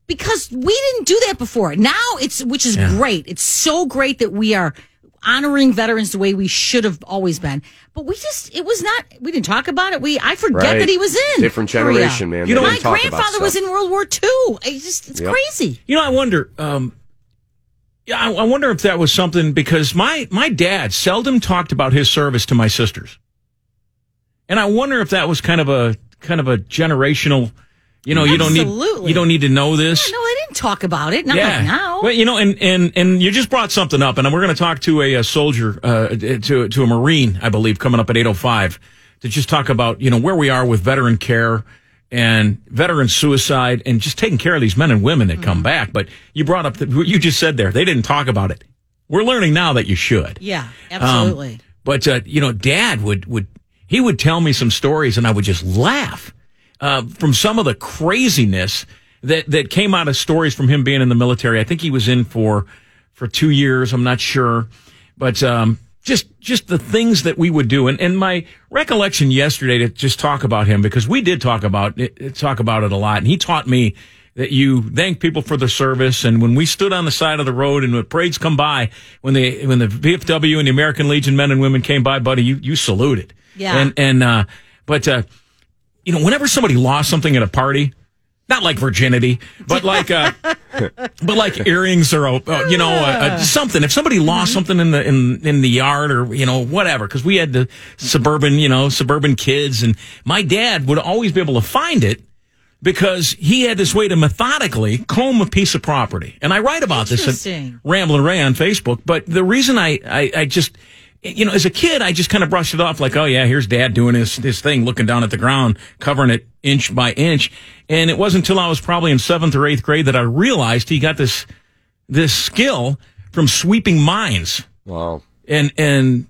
Because we didn't do that before. Now it's which is great. It's so great that we are honoring veterans the way we should have always been. But we just it was not we didn't talk about it. We I forget
Right.
that he was in.
Different
Korea.
generation, man.
You know,
My
don't about
grandfather was in World War II. It's just it's
Yep.
crazy.
You know, I wonder. Um, yeah, I, I wonder if that was something because my my dad seldom talked about his service to my sisters, and I wonder if that was kind of a kind of a generational. You know, you don't need you don't need to know this.
No, Didn't talk about it. Not like now.
Well, you know, and and and you just brought something up, and we're going to talk to a, a soldier, uh, to to a marine, I believe, coming up at eight oh five, to just talk about you know where we are with veteran care and veteran suicide, and just taking care of these men and women that
Mm-hmm.
come back. But you brought up what you just said there; they didn't talk about it. We're learning now that you should.
yeah,
Um,
absolutely.
but uh, you know, Dad would would he would tell me some stories, and I would just laugh uh, from some of the craziness that that came out of stories from him being in the military. I think he was in for for two years. I'm not sure, but um, just just the things that we would do, and and my recollection yesterday to just talk about him because we did talk about it, talk about it a lot, and he taught me. That you thank people for their service, and when we stood on the side of the road and when parades come by, when the when the VFW and the American Legion men and women came by, buddy, you you saluted.
Yeah.
And and uh, but uh, you know, whenever somebody lost something at a party, not like virginity, but like uh, but like earrings or uh, you know uh, uh, something. If somebody lost something in the in in the yard or you know whatever, because we had the suburban you know suburban kids, and my dad would always be able to find it because he had this way to methodically comb a piece of property. And I write about this at Ramblin' Ray on Facebook. But the reason I, I, I just, you know, as a kid, I just kind of brushed it off like, oh yeah, here's dad doing his, his thing, looking down at the ground, covering it inch by inch. And it wasn't until I was probably in seventh or eighth grade that I realized he got this, this skill from sweeping mines
Wow.
and and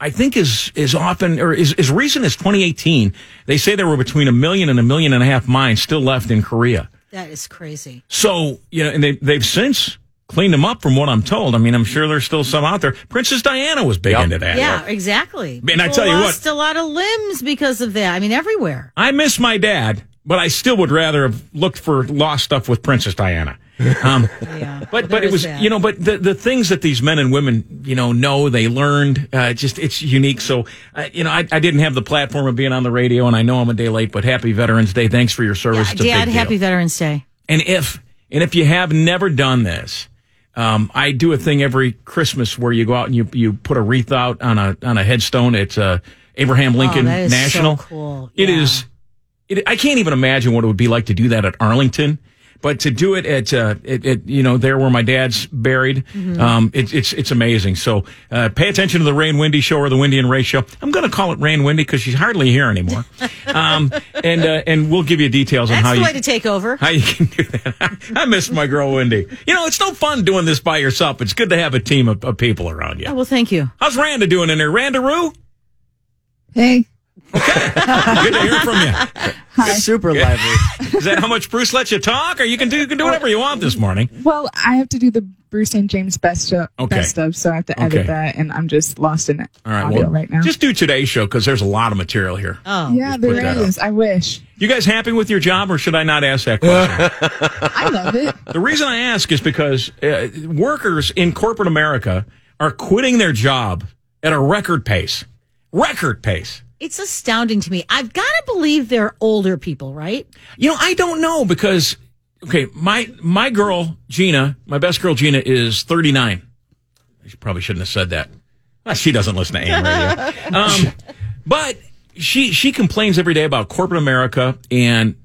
I think is is often or is as recent as 2018. They say there were between a million and a million and a half mines still left in Korea.
that is crazy.
So you know, and they they've since cleaned them up, from what I'm told. I mean, I'm sure there's still some out there. Princess Diana was big
Yep.
into that.
Yeah, exactly.
And I tell you what-
lost a lot of limbs because of that. I mean, everywhere.
I miss my dad, but I still would rather have looked for lost stuff with Princess Diana. Um,
Yeah,
But
there
but it
is
was
that.
you know but the the things that these men and women you know know they learned uh, just it's unique. So uh, you know I, I didn't have the platform of being on the radio, and I know I'm a day late. But happy Veterans Day! Thanks for your service.
Yeah,
It's a
Dad, happy
deal.
Veterans Day.
And if and if you have never done this, um, I do a thing every Christmas where you go out and you you put a wreath out on a on a headstone. It's uh, Abraham Lincoln
oh, that is
National.
So cool.
It
Yeah.
is. It, I can't even imagine what it would be like to do that at Arlington, but to do it at, uh, at, at you know there where my dad's buried,
Mm-hmm.
um, it, it's it's amazing. So uh, pay attention to the Rain Windy show or the Wendy and Ray show. I'm going to call it Rain Windy because she's hardly here anymore, um, and uh, and we'll give you details on how
the
you
way to take over.
how you can do that. I miss my girl Wendy. You know, it's no fun doing this by yourself. It's good to have a team of, of people around
Oh,
you.
well, thank you.
How's Randa doing in there? Randaroo?
Hey.
Good to hear from you. Hi.
Super lively.
Is that how much Bruce lets you talk, or you can do you can do whatever you want this morning?
Well, I have to do the Bruce and James best of,
Okay.
best of, so I have to edit
Okay.
that, and I'm just lost in it
All right,
audio
well,
right now.
just do today's show because there's a lot of material here.
Oh,
yeah,
just put
there
that
is. I wish.
You guys happy with your job, or should I not ask that question?
I love it.
the reason I ask is because uh, workers in corporate America are quitting their job at a record pace. Record pace.
It's astounding to me. I've got to believe they're older people, right?
You know, I don't know because okay, my my girl Gina, my best girl Gina is 39. I probably shouldn't have said that. Well, she doesn't listen to AM radio. Um, but she she complains every day about corporate America and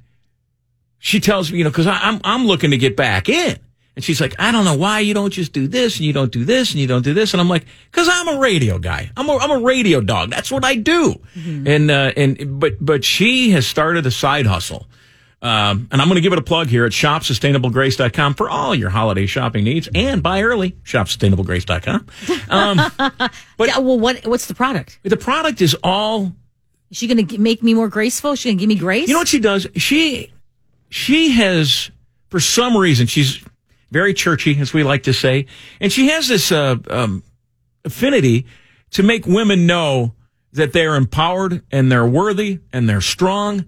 she tells me, you know, because I'm I'm looking to get back in. And she's like, I don't know why you don't just do this and you don't do this and you don't do this. And I'm like, because I'm a radio guy. I'm a, I'm a radio dog. That's what I do. And uh, and but but she has started a side hustle. Um, and I'm going to give it a plug here at shopsustainablegrace.com for all your holiday shopping needs and buy early. Shopsustainablegrace.com. Um, But-
yeah, well, what what's the product?
the product is all
Is she going to make me more graceful? Is she going to give me grace?
You know what she does? She she has for some reason she's very churchy, as we like to say, and she has this uh, um, affinity to make women know that they're empowered and they're worthy and they're strong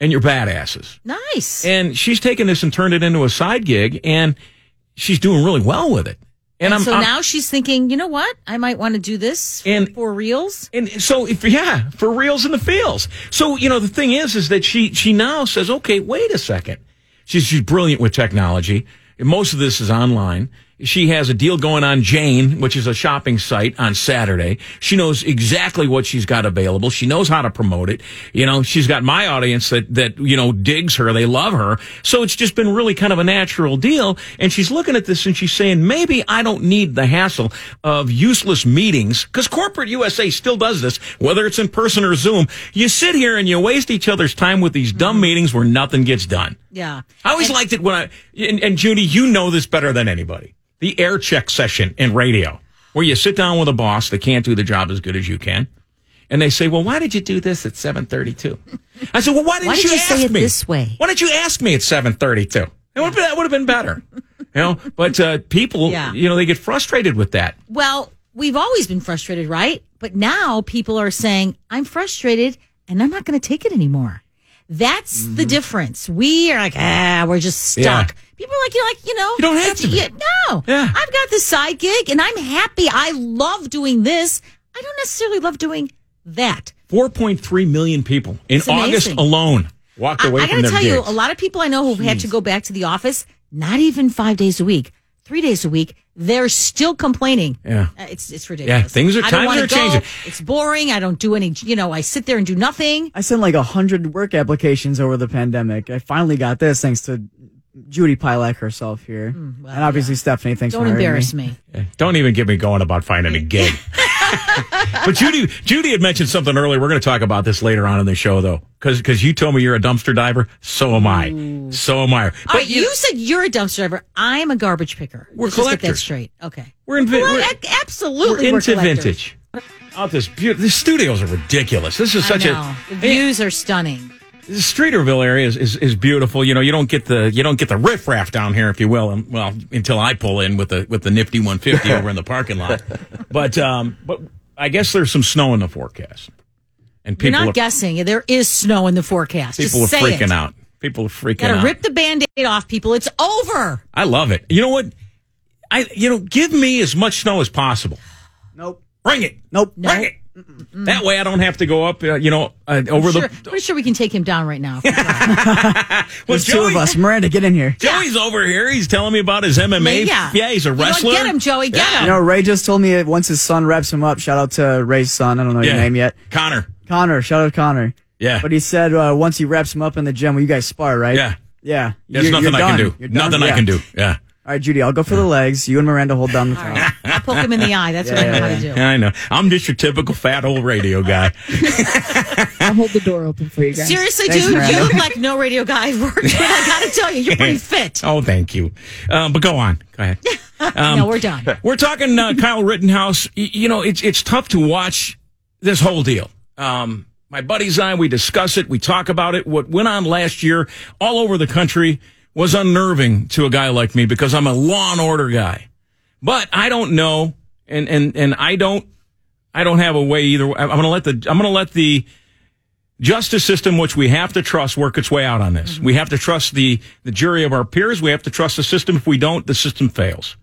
and you're badasses.
nice.
And she's taken this and turned it into a side gig, and she's doing really well with it. And,
And
I'm
so
I'm-
now she's thinking, you know what? I might want to do this
And-
for reals.
And so, if yeah, for reals in the fields. So, you know, the thing is, is that she she now says, okay, wait a second. She's she's brilliant with technology. Most of this is online. She has a deal going on Jane, which is a shopping site on Saturday. She knows exactly what she's got available. She knows how to promote it. You know, she's got my audience that, that, you know, digs her. They love her. So it's just been really kind of a natural deal. And she's looking at this and she's saying, maybe I don't need the hassle of useless meetings because corporate USA still does this, whether it's in person or Zoom. You sit here and you waste each other's time with these dumb mm-hmm. meetings where nothing gets done.
Yeah.
I always liked it when I, and, and Judy, you know this better than anybody. The air check session in radio, where you sit down with a boss that can't do the job as good as you can. And they say, well, why did you do this at 732? I said, well, why didn't
Why did
you,
you
ask
say it
me?
this way?
Why didn't you ask me at 732? It would, that would have been better. You know, but, uh, people,
Yeah.
you know, they get frustrated with that.
Well, we've always been frustrated, right? But now people are saying, I'm frustrated and I'm not going to take it anymore. That's the difference. We are like, ah, we're just stuck.
Mm-hmm. Yeah.
People are like, you're like, you know,
You don't have to be.
no,
Yeah.
I've got this side gig and I'm happy. I love doing this. I don't necessarily love doing that.
4.3 million people in August alone walked away
I
from
got to
their
tell you, a lot of people I know who've had to go back to the office, not even five days a week, three days a week. They're still complaining.
Yeah.
Uh, It's it's ridiculous.
Yeah, things are- times
wanna
are
go.
changing.
It's boring. I don't do any. You know, I sit there and do nothing.
I sent like a hundred work applications over the pandemic. I finally got this thanks to Judy Pielach herself here,
well,
and obviously Stephanie. Thanks for watching.
Don't
for
embarrass
me.
me.
Don't even get me going about finding a gig. but Judy, Judy had mentioned something earlier. We're going to talk about this later on in the show, though, because because you told me you're a dumpster diver. So am I. So am I. But
right, you, said you're a dumpster diver. I'm a garbage picker.
We're
Let's just get that straight. Okay.
We're in
Well,
we're-
absolutely.
we're into
collectors.
vintage. Out this beautiful. The studios are ridiculous. This is such a
the views are stunning.
The Streeterville area is, is, is beautiful. You know, you don't get the you don't get the riffraff down here, if you will. And, well, until I pull in with the with the nifty 150 over in the parking lot. But um, but I guess there's some snow in the forecast, and
You're
people
not
are,
guessing. There is snow in the forecast.
people
Just
are
say
freaking
it.
out. People are freaking out.
Got to
out.
rip the band-aid off, people. It's over.
I love it. You know what? I you know give me as much snow as possible.
Nope.
Bring it.
Nope.
Bring it. That way I don't have to go up. Uh, you know, uh, over
Sure,
the.
pretty sure we can take him down right now.
Well,
There's two of us. Miranda, get in here.
Joey's over here. He's telling me about his MMA.
Yeah.
yeah he's a
You know
wrestler.
Get him, Joey. Get
Yeah.
him.
You know, Ray just told me once his son wraps him up. Shout out to Ray's son. I don't know your name yet.
Connor.
Connor. Shout out Connor.
Yeah.
But he said uh, once he wraps him up in the gym, well, you guys spar, right?
Yeah.
Yeah.
There's
You're-
nothing
you're
I can do.
You're done.
Nothing I
Yeah.
can do. Yeah.
All right, Judy, I'll go for the legs. You and Miranda hold down the
All
top.
right. I'll poke him in the eye. That's what I know how to do.
I know. I'm just your typical fat old radio guy.
I'll hold the door open for you guys.
Seriously,
Thanks,
dude,
Miranda.
you look like no radio guy I've worked with. I gotta tell you, you're pretty fit.
oh, thank you. Um, but go on. Go ahead.
no, we're done.
We're talking uh, Kyle Rittenhouse. Y- You know, it's it's tough to watch this whole deal. Um, my buddies and I, we discuss it, we talk about it. What went on last year all over the country was unnerving to a guy like me because I'm a law and order guy. But I don't know, and and and I don't, I don't have a way either. I'm going to let the I'm to let the justice system, which we have to trust, work its way out on this. Mm-hmm. We have to trust the the jury of our peers. We have to trust the system. If we don't, the system fails.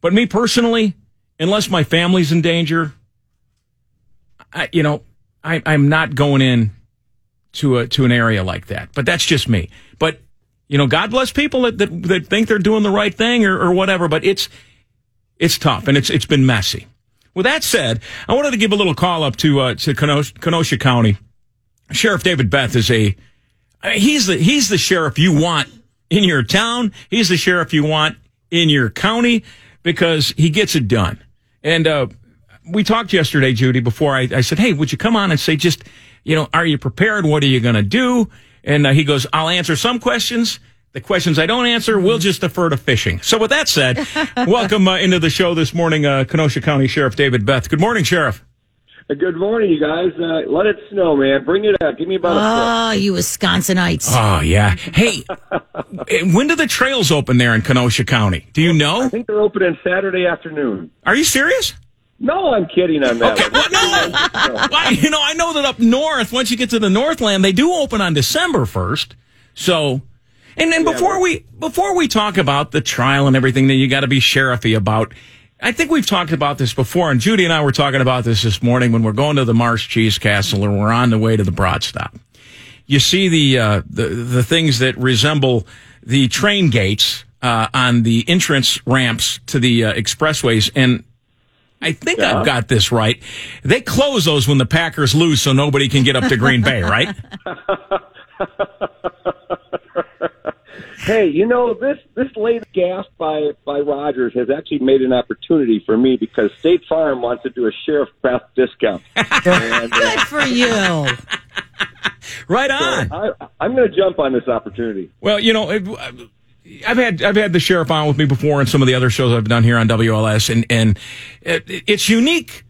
But me personally, unless my family's in danger, I, you know, I, I'm not going in to a to an area like that. But that's just me. But you know, God bless people that that, that think they're doing the right thing or, or whatever. But it's it's tough and it's it's been messy. With that said, I wanted to give a little call up to uh, to Kenosha, Kenosha County. Sheriff David Beth is a he's the he's the sheriff you want in your town. He's the sheriff you want in your county because he gets it done. And uh, we talked yesterday, Judy, before I, I said, "Hey, would you come on and say just, you know, are you prepared? What are you going to do?" And uh, he goes, "I'll answer some questions." The questions I don't answer, we'll just defer to fishing. So, with that said, welcome uh, into the show this morning, uh, Kenosha County Sheriff David Beth. Good morning, Sheriff.
Good morning, you guys. Uh, let it snow, man. Bring it up. Give me about a
Oh, you Wisconsinites.
Oh yeah. Hey, when do the trails open there in Kenosha County? Do you know?
I think they're opening Saturday afternoon.
Are you serious?
No, I'm kidding on that.
Okay.
one.
Well, no. Well, you know, I know that up north, once you get to the Northland, they do open on December first. So, and then before we before we talk about the trial and everything that you got to be sheriffy about, I think we've talked about this before, and Judy and I were talking about this this morning when we're going to the Mars Cheese Castle and we're on the way to the Brat Stop. You see the uh, the the things that resemble the train gates uh, on the entrance ramps to the uh, expressways, and I think I've got this right. They close those when the Packers lose, so nobody can get up to Green Bay, right?
Hey, you know this this latest gasp by by Rodgers has actually made an opportunity for me because State Farm wants to do a Sheriff Beth discount. and, uh,
Good for you.
Right on.
I, I'm going to jump on this opportunity.
Well, you know, it- I've had I've had the sheriff on with me before in some of the other shows I've done here on WLS, and and it, it's unique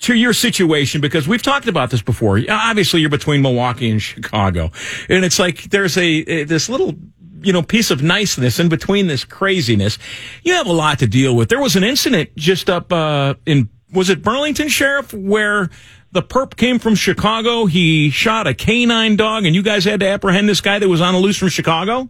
to your situation because we've talked about this before. Obviously, you're between Milwaukee and Chicago, and it's like there's a this little you know piece of niceness in between this craziness. You have a lot to deal with. There was an incident just up uh, in was it Burlington Sheriff where. The perp came from Chicago. He shot a canine dog, and you guys had to apprehend this guy that was on a loose from Chicago.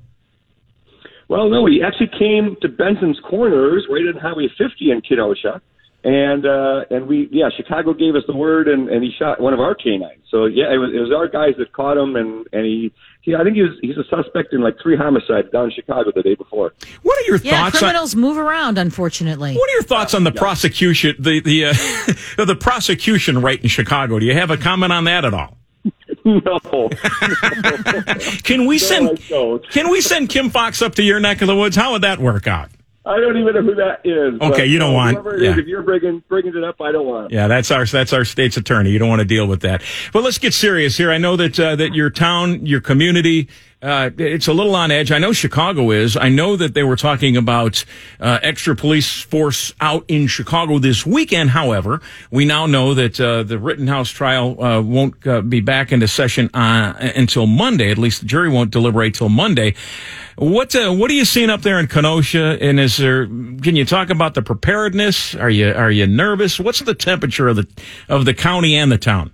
Well, no, he actually came to Benson's Corners, right on Highway 50 in Kenosha, and uh, and we yeah, Chicago gave us the word, and, and he shot one of our canines. So yeah, it was it was our guys that caught him, and and he, he I think he was he's a suspect in like three homicides down in Chicago the day before.
What are your
Yeah,
thoughts? on,
criminals move around, unfortunately.
what are your thoughts on the prosecution? The the uh, the prosecution rate in Chicago. Do you have a comment on that at all?
No,
Can we send. Can we send Kim Foxx up to your neck of the woods? How would that work out?
I don't even know who that is.
Okay, you don't
uh,
want-
it
yeah.
is, if you're bringing bringing it up, I don't want. it.
Yeah, that's our that's our state's attorney. You don't want to deal with that. But let's get serious here. I know that uh, that your town, your community, uh, it's a little on edge. I know Chicago is. I know that they were talking about uh, extra police force out in Chicago this weekend. However, we now know that uh, the Rittenhouse trial uh, won't uh, be back into session uh, until Monday. At least the jury won't deliberate till Monday. What what are you seeing up there in Kenosha? And is there? Can you talk about the preparedness? Are you are you nervous? What's the temperature of the of the county and the town?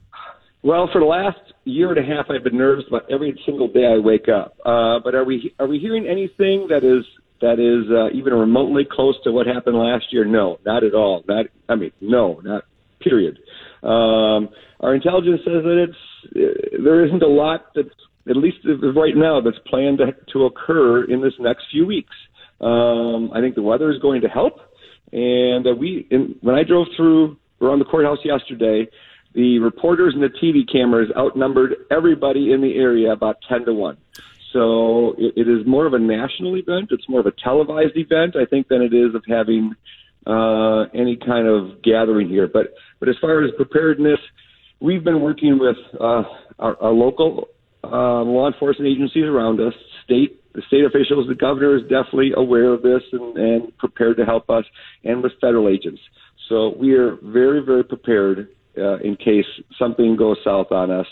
Well, for the last year and a half, I've been nervous about every single day I wake up. Uh, but are we are we hearing anything that is that is uh, even remotely close to what happened last year? No, not at all. Not I mean, no, not period. Um, our intelligence says that it's uh, there isn't a lot that's at least right now that's planned to, to occur in this next few weeks. Um, I think the weather is going to help, and uh, we in, when I drove through around the courthouse yesterday, the reporters and the TV cameras outnumbered everybody in the area about 10 to 1. So it, it is more of a national event. It's more of a televised event, I think, than it is of having uh, any kind of gathering here. But, but as far as preparedness, we've been working with uh, our, our local uh, law enforcement agencies around us, state the state officials, the governor is definitely aware of this and, and prepared to help us, and with federal agents. So we are very, very prepared uh, in case something goes south on us,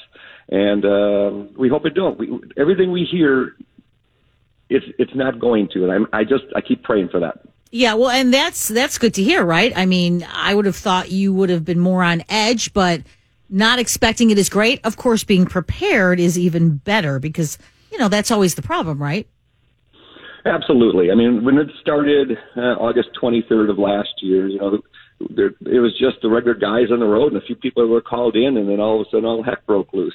and um, we hope it don't. We, everything we hear, it's it's not going to, and I'm, I just I keep praying for that.
Yeah, well, and that's that's good to hear, right? I mean, I would have thought you would have been more on edge, but not expecting it is great. Of course, being prepared is even better because you know that's always the problem, right?
Absolutely. I mean, when it started uh, August 23rd of last year, you know, there, it was just the regular guys on the road and a few people were called in, and then all of a sudden all heck broke loose.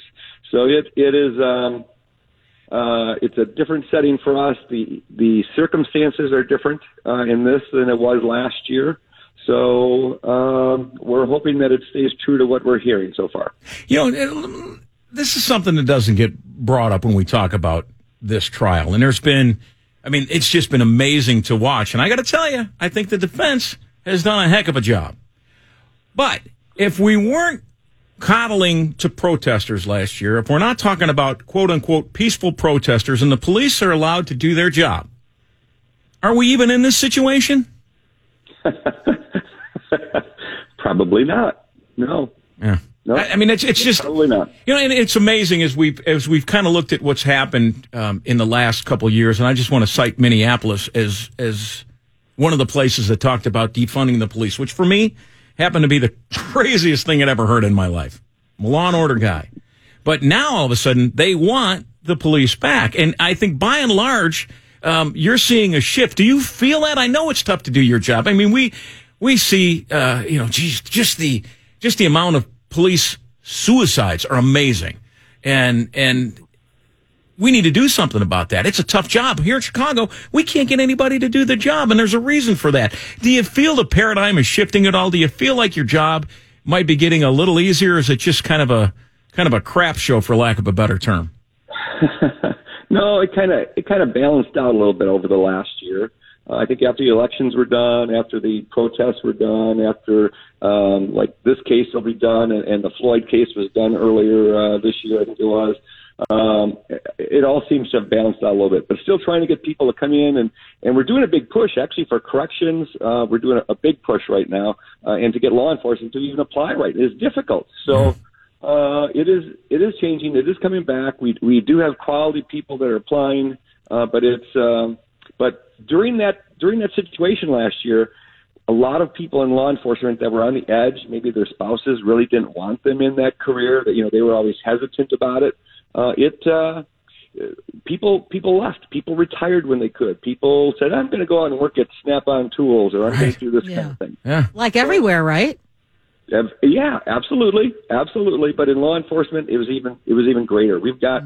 So it it is. Um, uh, it's a different setting for us. The the circumstances are different uh, in this than it was last year. So um, we're hoping that it stays true to what we're hearing so far.
You know, it- this is something that doesn't get brought up when we talk about this trial. And there's been, I mean, it's just been amazing to watch. And I got to tell you, I think the defense has done a heck of a job. But if we weren't coddling to protesters last year, if we're not talking about quote unquote peaceful protesters and the police are allowed to do their job, are we even in this situation?
Probably not. No.
Yeah.
No.
I, I mean, it's it's just
Probably not.
You know, and it's amazing as we've as we've kind of looked at what's happened um, in the last couple of years, and I just want to cite Minneapolis as as one of the places that talked about defunding the police, which for me happened to be the craziest thing I'd ever heard in my life. I'm a law and order guy, but now all of a sudden they want the police back, and I think by and large. Um, you're seeing a shift. Do you feel that? I know it's tough to do your job. I mean, we we see, uh, you know, geez, just the just the amount of police suicides are amazing, and and we need to do something about that. It's a tough job here in Chicago. We can't get anybody to do the job, and there's a reason for that. Do you feel the paradigm is shifting at all? Do you feel like your job might be getting a little easier? Is it just kind of a kind of a crap show, for lack of a better term?
No, it kind of it kind of balanced out a little bit over the last year. Uh, I think after the elections were done, after the protests were done, after um, like this case will be done, and, and the Floyd case was done earlier uh, this year, I think it was. Um, it, all seems to have balanced out a little bit, but still trying to get people to come in and and we're doing a big push actually for corrections. Uh, we're doing a, a big push right now, uh, and to get law enforcement to even apply right is difficult. So. Uh, it is it is changing. It is coming back. We we do have quality people that are applying, uh, but it's um, but during that during that situation last year, a lot of people in law enforcement that were on the edge, maybe their spouses really didn't want them in that career. That you know they were always hesitant about it. Uh, it uh, people people left. People retired when they could. People said, "I'm going to go out and work at Snap-on Tools," or "I'm going to do this kind of thing."
Yeah.
Like everywhere, right?
Yeah, absolutely, absolutely. But in law enforcement, it was even it was even greater. We've got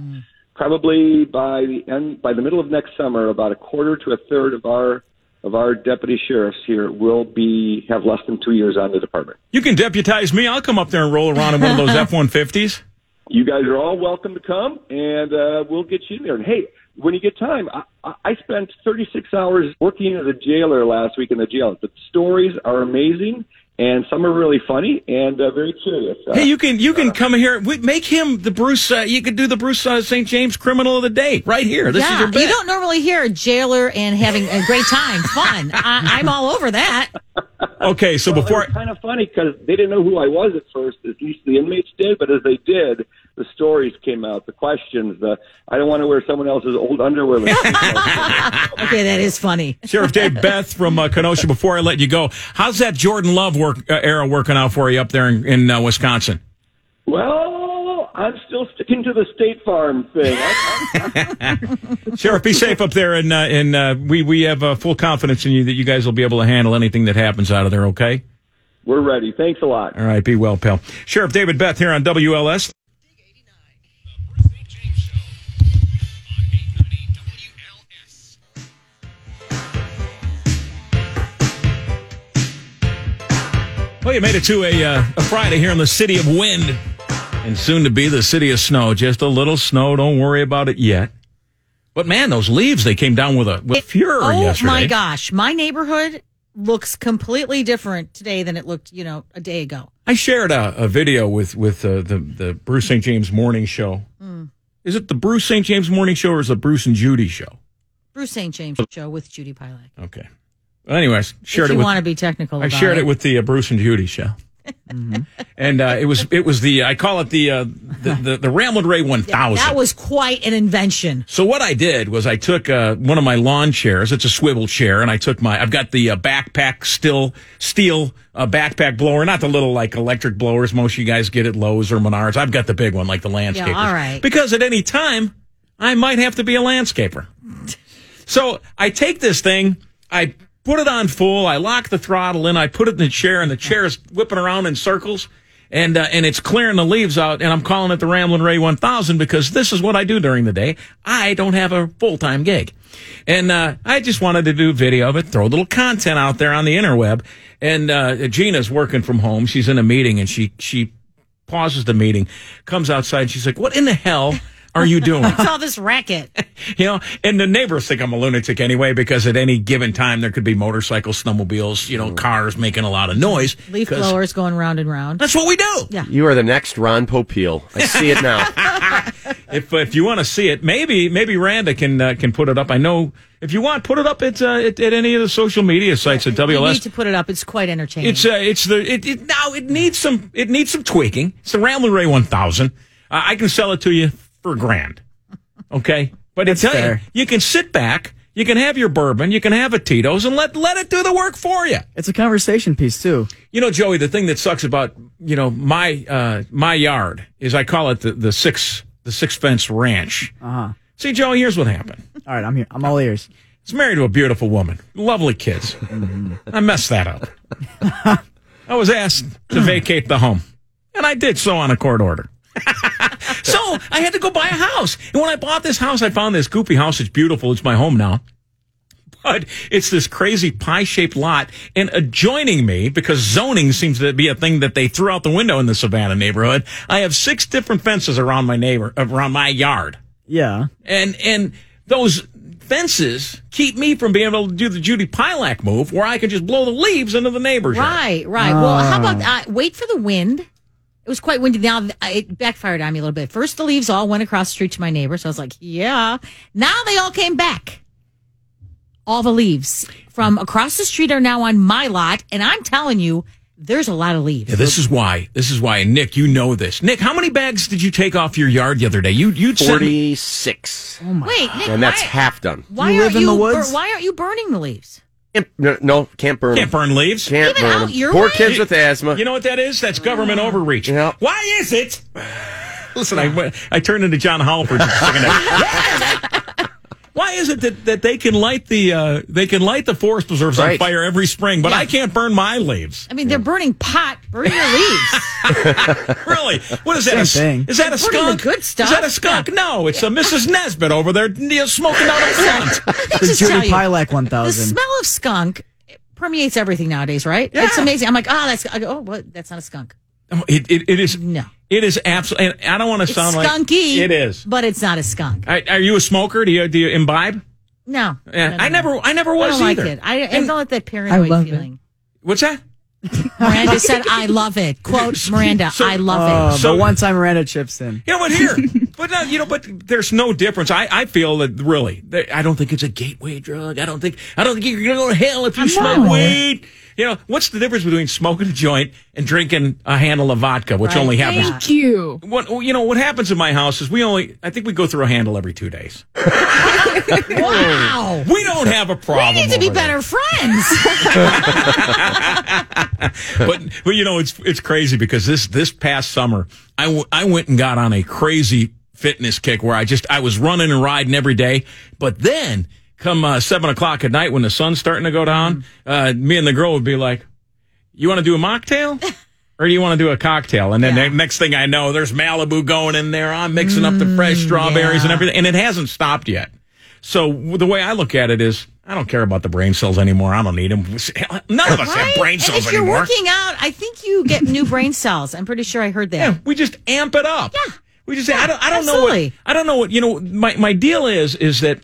probably by the end by the middle of next summer, about a quarter to a third of our of our deputy sheriffs here will be have less than two years on the department.
You can deputize me. I'll come up there and roll around in one of those F one fifties.
You guys are all welcome to come, and uh, we'll get you in there. And hey, when you get time, I, I I spent 36 hours working as a jailer last week in the jail. The stories are amazing, and some are really funny and uh, very curious. Uh,
Hey, you can you can come here. We- Make him the Bruce. Uh, you could do the Bruce uh, St. James Criminal of the Day right here. This
yeah,
is your bit.
you don't normally hear a jailer and having a great time, fun. I, I'm all over that.
okay, so
Well,
before
it was kind of funny because they didn't know who I was at first. At least the inmates did, but as they did, the stories came out, the questions. The I don't want to wear someone else's old underwear.
Okay, that is funny.
Sheriff Dave Beth from uh, Kenosha, before I let you go, how's that Jordan Love work uh, era working out for you up there in, in uh, Wisconsin?
well, I'm still sticking to the State Farm thing.
Sheriff, be safe up there, and uh, and uh, we we have uh, full confidence in you that you guys will be able to handle anything that happens out of there. Okay.
we're ready. Thanks a lot.
All right. Be well, pal. Sheriff David Beth here on WLS. Well, you made it to a, uh, a Friday here in the city of wind and soon to be the city of snow. Just a little snow. Don't worry about it yet. But man, those leaves, they came down with a with fury
oh
yesterday.
my gosh, my neighborhood looks completely different today than it looked, you know, a day ago.
I shared a, a video with with uh, the the Bruce St. James Morning Show.
Hmm.
Is it the Bruce St. James Morning Show or is it the Bruce and Judy Show?
Bruce St. James show with Judy Pielach.
Okay. Well, anyways, shared
if
it
you
with
want to be technical,
I shared it with the uh, Bruce and Judy Show. And uh, it was it was the I call it the uh, the, the the Ray one thousand.
That was quite an invention.
So what I did was I took uh, one of my lawn chairs. It's a swivel chair, and I took my. I've got the uh, backpack still steel uh, backpack blower, not the little like electric blowers most of you guys get at Lowe's or Menards. I've got the big one, like the landscaper.
all right.
Because at any time I might have to be a landscaper. so I take this thing, I put it on full. I lock the throttle in. I put it in the chair, and the chair is whipping around in circles. And, uh, and it's clearing the leaves out, and I'm calling it the Ramblin' Ray 1000 because this is what I do during the day. I don't have a full time gig. And uh, I just wanted to do video of it, throw a little content out there on the interweb. And uh, Gina's working from home. She's in a meeting, and she, she pauses the meeting, comes outside, she's like, What in the hell are you doing?
What's all this racket?
you know, and the neighbors think I'm a lunatic anyway because at any given time there could be motorcycles, snowmobiles, you know, cars making a lot of noise.
Leaf
'Cause
blowers going round and round.
That's what we do.
Yeah.
You are the next Ron Popeil. I see it now.
If if you want to see it, maybe maybe Randa can uh, can put it up. I know if you want, put it up at uh, at, at any of the social media sites at
You need
WLS.
to put it up. It's quite entertaining.
It's uh, it's the it, it now it needs some it needs some tweaking. It's the Ramblin' Ray 1000. Uh, I can sell it to you for a grand. Okay, but I tell you,
fair.
you can sit back, you can have your bourbon, you can have a Tito's, and let let it do the work for you.
It's a conversation piece too.
You know, Joey, the thing that sucks about you know my uh, my yard is I call it the, the six the six fence ranch.
Uh huh.
See, Joey, here's what happened.
All right, I'm here. I'm all ears.
It's married to a beautiful woman, lovely kids. I messed that up. I was asked to vacate the home, and I did so on a court order. so I had to go buy a house. And when I bought this house, I found this goopy house. It's beautiful. It's my home now. But it's this crazy pie shaped lot. And adjoining me, because zoning seems to be a thing that they threw out the window in the Savannah neighborhood, I have six different fences around my neighbor, around my yard.
Yeah.
And and those fences keep me from being able to do the Judy Pielach move where I can just blow the leaves into the neighbor's yard.
Right, right. Well, how about uh, wait for the wind? It was quite windy. Now it backfired on me a little bit. First, the leaves all went across the street to my neighbor, so I was like, "Yeah." Now they all came back. All the leaves from across the street are now on my lot, and I'm telling you, there's a lot of leaves.
Yeah, this is why. This is why. And Nick, you know this. Nick, how many bags did you take off your yard the other day? You you
Forty six.
Oh Wait, Nick,
And that's
why,
half done.
why
You
aren't
live in
you
the
bur- why aren't you burning the leaves?
Can't- No, no, can't burn.
can't burn leaves.
Can't
Even
burn
out
them.
your
Poor
way?
kids with asthma.
You know what that is? That's government mm. overreach.
Yeah.
Why is it? Listen, I I turned into John Halpert. just a second there. Why is it that, that they can light the uh, they can light the forest preserves on fire every spring, but I can't burn my leaves?
I mean, they're burning pot. Burn your leaves.
Really? What is that? a,
thing.
Is that a
Burning the
skunk?
good stuff.
Is that a skunk? No, it's a Mrs. Nesbitt over there smoking out a blunt.
The
just
Judy
tell you,
Pielach
the smell of skunk permeates everything nowadays, right? It's amazing. I'm like, oh, that's I go, oh, what? That's not a skunk.
Oh, It, it, it is.
No.
It is absolutely. I don't want to
It's
sound like
skunky.
It is.
but it's not a skunk.
I, are you a smoker? Do you do you imbibe?
No,
Yeah,
No, no,
I
no.
never. I never
I
was
don't like
either.
it. I, I don't like that
I
paranoid
love it.
feeling.
What's that?
Miranda said, "I love it." Quote Miranda,
So-
"I love
Oh,
it."
So-
but one time Miranda chips in.
You know, but here, but no, you know, but there's no difference. I, I feel that really, I don't think it's a gateway drug. I don't think, I don't think you're going to go to hell if you smoke weed. You know, what's the difference between smoking a joint and drinking a handle of vodka, which
Right.
only happens?
Thank you.
What oh, you know, what happens in my house is we only, I think we go through a handle every two days.
Wow,
We don't have a problem.
we need to be better friends.
but but you know it's it's crazy because this this past summer I, w- I went and got on a crazy fitness kick where I just I was running and riding every day, but then come uh, seven o'clock at night when the sun's starting to go down, uh, me and the girl would be like, "You want to do a mocktail?" Or do you want to do a cocktail? And then
Yeah.
the next thing I know, there's Malibu going in there. I'm mixing up the fresh strawberries and everything. And it hasn't stopped yet. So the way I look at it is, I don't care about the brain cells anymore. I don't need them. None of us have
Right?
brain
and
cells
if you're
anymore.
working out, I think you get new brain cells. I'm pretty sure I heard that.
Yeah, we just amp it up.
Yeah.
We just I don't I don't
absolutely.
know what I don't know what you know my my deal is is that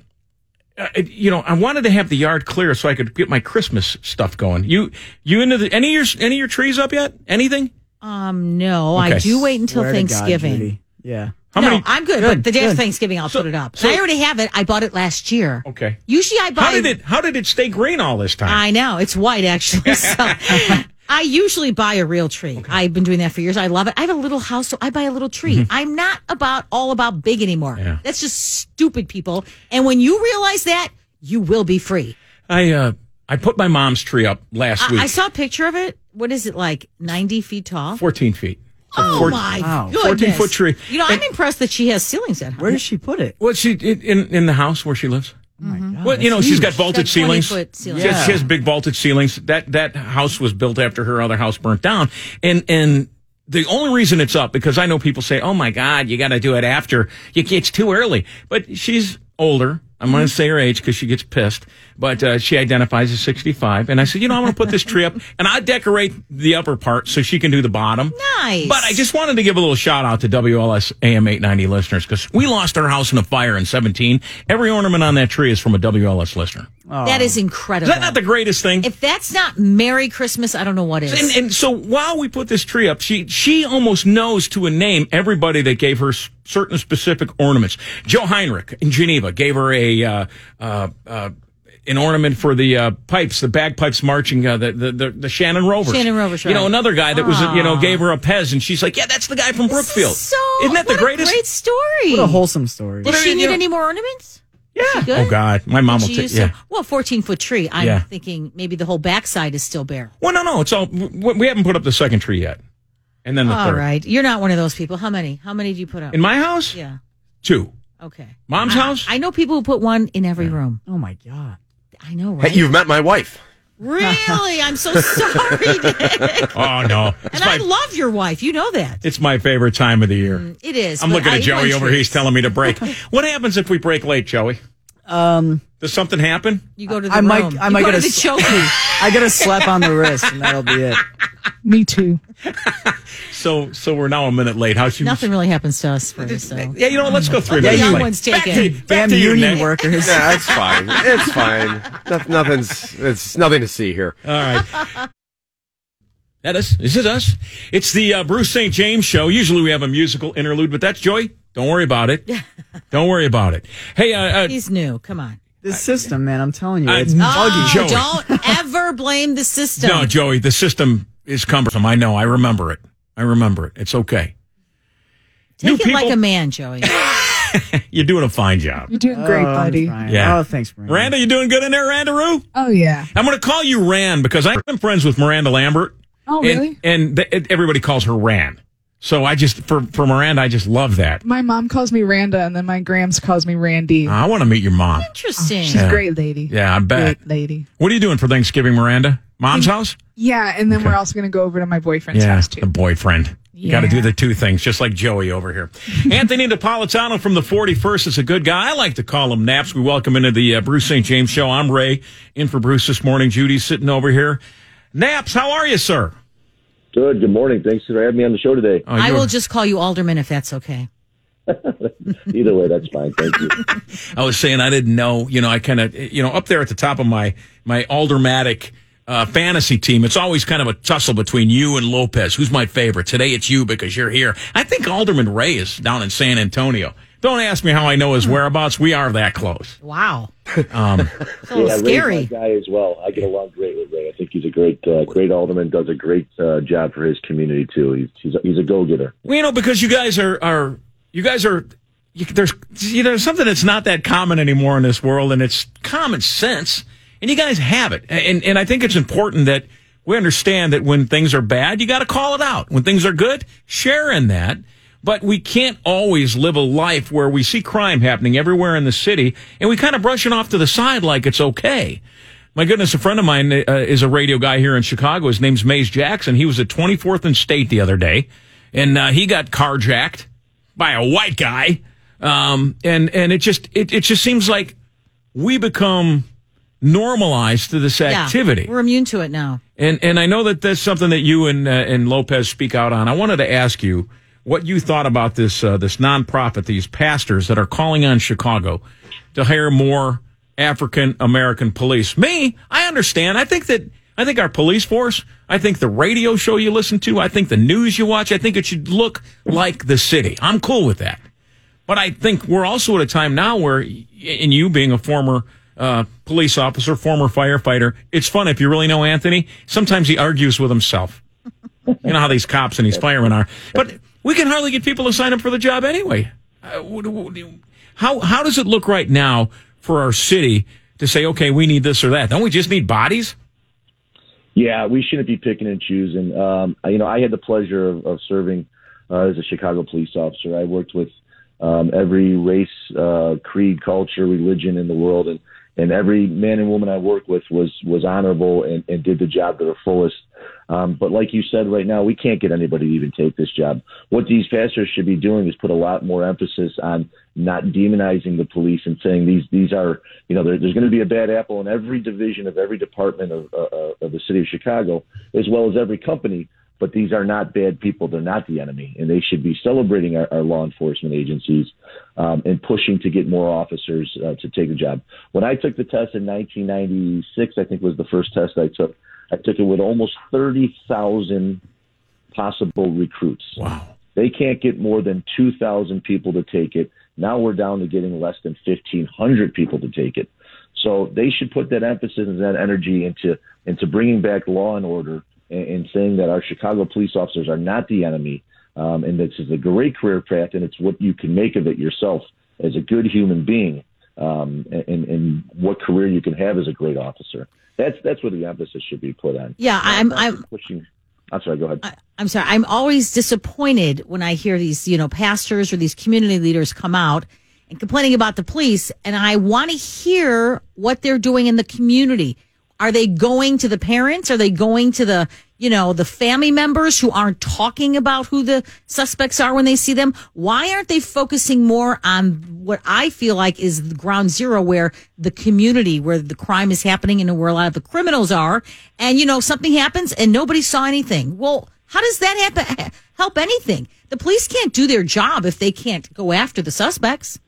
uh, you know I wanted to have the yard clear so I could get my Christmas stuff going. You you into the any of your any of your trees up yet? Anything?
Um, no, I do wait until
Swear to God,
Thanksgiving.
Yeah.
How
no,
many?
I'm good,
Good,
But the day of. Thanksgiving, I'll
So-
put it up.
so-
I already have it. I bought it last year.
Okay.
Usually, I buy.
How did it how did it stay green all this time?
I know it's white actually. So I usually buy a real tree. I've been doing that for years. I love it. I have a little house, so I buy a little tree. I'm not about all about big anymore.
Mm-hmm. Yeah.
That's just stupid people. And when you realize that, you will be free.
I uh I put my mom's tree up last week.
I, I saw a picture of it. What is it like? Ninety feet tall.
14 feet.
Oh
Four-
my
Wow.
goodness!
14 foot tree.
You know, I'm impressed that she has ceilings at home.
Where does she put it?
Well, she in in in the house where she lives.
My mm-hmm. God.
well, you know, she's got vaulted
Got 20
ceilings.
foot ceilings.
She, has, she has big vaulted ceilings. That that house was built after her other house burnt down, and and the only reason it's up because I know people say, "Oh my God, you got to do it after you, it's too early." But she's older. I'm going to mm-hmm. say her age because she gets pissed, but uh, she identifies as 65. And I said, you know, I'm going to put this tree up and I decorate the upper part so she can do the bottom.
Nice.
But I just wanted to give a little shout out to WLS AM 890 listeners because we lost our house in a fire in 17. Every ornament on that tree is from a WLS listener.
that is incredible.
Is that not the greatest thing?
if that's not Merry Christmas, I don't know what is.
And, and so while we put this tree up, she she almost knows to a name everybody that gave her certain specific ornaments. Joe Heinrich in Geneva gave her a uh, uh, uh, an ornament for the uh, pipes, the bagpipes marching, uh, the, the the the Shannon Rovers.
Shannon Rovers,
You know, another guy that was you know gave her a Pez, and she's like, yeah, that's the guy from Brookfield.
so
Isn't that the greatest?
Great story.
What a wholesome story.
Does she
you
need
know-
any more ornaments?
yeah.
good?
Oh God, my mom will take.
used
Yeah.
to- well, fourteen foot tree. I'm
Yeah.
thinking maybe the whole backside is still bare.
Well, no, no, it's all. We we haven't put up the second tree yet, and then the
All
third.
right, you're not one of those people. How many? How many do you put up?
In my house,
yeah.
two.
Okay.
Mom's
I-
house?
I know people who put one in every room.
Oh my god.
I know,
Hey,
right?
you've met my wife.
really? I'm so sorry. Nick.
Oh no, it's
and I love your wife. You know that.
it's my favorite time of the year.
Mm, it is.
I'm
but
looking
I
at Joey over here. He's telling me to break. what happens if we break late, Joey?
Um,
Does something happen?
You go to the
I
room.
might, I
You
might
go
get
to
a
the choke.
I get a slap on the wrist, and that'll be it.
Me too.
So, so we're now a minute late. How should
Nothing really happens to us first. So.
Yeah, you know, what? let's go three
Let the
minutes
young
late.
ones take
back
it.
To, back
Damn
to you,
union
Nick.
workers.
Yeah, it's fine. It's fine. No, nothing's. It's nothing to see here.
All right. That is, This is it us? It's the uh, Bruce St. James show. Usually we have a musical interlude, but that's Joey. Don't worry about it. Don't worry about it. Hey, uh, uh,
He's new. Come on.
The system, man, I'm telling you, it's
Oh,
buggy.
Joey.
Don't ever blame the system.
no, Joey, the system is cumbersome. I know. I remember it. I remember it. It's okay.
Take
New
it like
people-
a man, Joey.
You're doing a fine job.
You're doing great,
Oh,
buddy.
trying.
Yeah.
Oh, thanks, Miranda.
Miranda, you doing good in there, Randaroo?
Oh yeah.
I'm going to call you Ran because I'm friends with Miranda Lambert.
Oh
and,
really?
And th- everybody calls her Ran. So I just, for, for Miranda, I just love that.
My mom calls me Randa, and then my Grams calls me Randy.
I want to meet your mom.
Interesting.
She's
Yeah.
a great lady.
Yeah, I bet.
Great lady.
What are you doing for Thanksgiving, Miranda? Mom's house?
Yeah, and then
Okay.
we're also going to go over to my boyfriend's
Yeah,
house
the
too.
boyfriend. You got to do the two things, just like Joey over here. Anthony Napolitano from the 41st is a good guy. I like to call him Naps. We welcome into the uh, Bruce St. James show. I'm Ray, in for Bruce this morning. Judy's sitting over here. Naps, how are you, sir?
Good. Good morning. Thanks for having me on the show today.
Oh,
I will just call you Alderman if that's okay.
Either way, that's fine. Thank you.
I was saying I didn't know. You know, I kind of you know up there at the top of my my aldermanic uh, fantasy team. It's always kind of a tussle between you and Lopez. Who's my favorite? Today it's you because you're here. I think Alderman Ray is down in San Antonio. Don't ask me how I know his whereabouts. We are that close.
Wow.
Um,
It's a little
yeah, Ray's
scary.
my guy as well. I get along great with Ray. I think he's a great, uh, great alderman. Does a great uh, job for his community too. He's he's a, he's a go getter.
well, you know, because you guys are are you guys are. You, there's you know, there's something that's not that common anymore in this world, and it's common sense. And you guys have it, and and I think it's important that we understand that when things are bad, you got to call it out. When things are good, share in that. But we can't always live a life where we see crime happening everywhere in the city, and we kind of brush it off to the side like it's okay. My goodness, a friend of mine uh, is a radio guy here in Chicago. His name's Maze Jackson. He was at 24th and State the other day, and uh, he got carjacked by a white guy. Um, and and it just it, it just seems like we become normalized to this activity.
Yeah, we're immune to it now.
And and I know that that's something that you and uh, and Lopez speak out on. I wanted to ask you what you thought about this uh, this nonprofit, these pastors that are calling on Chicago to hire more African American police. Me, I understand. I think that I think our police force. I think the radio show you listen to. I think the news you watch. I think it should look like the city. I'm cool with that. But I think we're also at a time now where, in you being a former uh, police officer, former firefighter, it's fun if you really know Anthony. Sometimes he argues with himself. You know how these cops and these firemen are. But we can hardly get people to sign up for the job anyway. Uh, how how does it look right now for our city to say, okay, we need this or that? Don't we just need bodies?
Yeah, we shouldn't be picking and choosing. Um, you know, I had the pleasure of, of serving uh, as a Chicago police officer. I worked with um, every race, uh, creed, culture, religion in the world, and and every man and woman I worked with was was honorable and, and did the job to the fullest. Um, but like you said, right now we can't get anybody to even take this job. What these pastors should be doing is put a lot more emphasis on not demonizing the police and saying these these are you know there, there's going to be a bad apple in every division of every department of uh, of the city of Chicago as well as every company. But these are not bad people. They're not the enemy, and they should be celebrating our, our law enforcement agencies um, and pushing to get more officers uh, to take the job. When I took the test in 1996, I think was the first test I took. I took it with almost 30,000 possible recruits.
Wow.
They can't get more than 2,000 people to take it. Now we're down to getting less than 1,500 people to take it. So they should put that emphasis and that energy into into bringing back law and order and, and saying that our Chicago police officers are not the enemy, um, and this is a great career path, and it's what you can make of it yourself as a good human being, um, and, and what career you can have as a great officer. That's that's where the emphasis should be put on.
Yeah, I'm- I'm-
pushing. I'm sorry. Go ahead.
I'm sorry. I'm always disappointed when I hear these, you know, pastors or these community leaders come out and complaining about the police. And I want to hear what they're doing in the community. Are they going to the parents? Are they going to the, you know, the family members who aren't talking about who the suspects are when they see them? Why aren't they focusing more on what I feel like is the ground zero where the community, where the crime is happening and where a lot of the criminals are? And, you know, something happens and nobody saw anything. Well, how does that happen, help anything? The police can't do their job if they can't go after the suspects.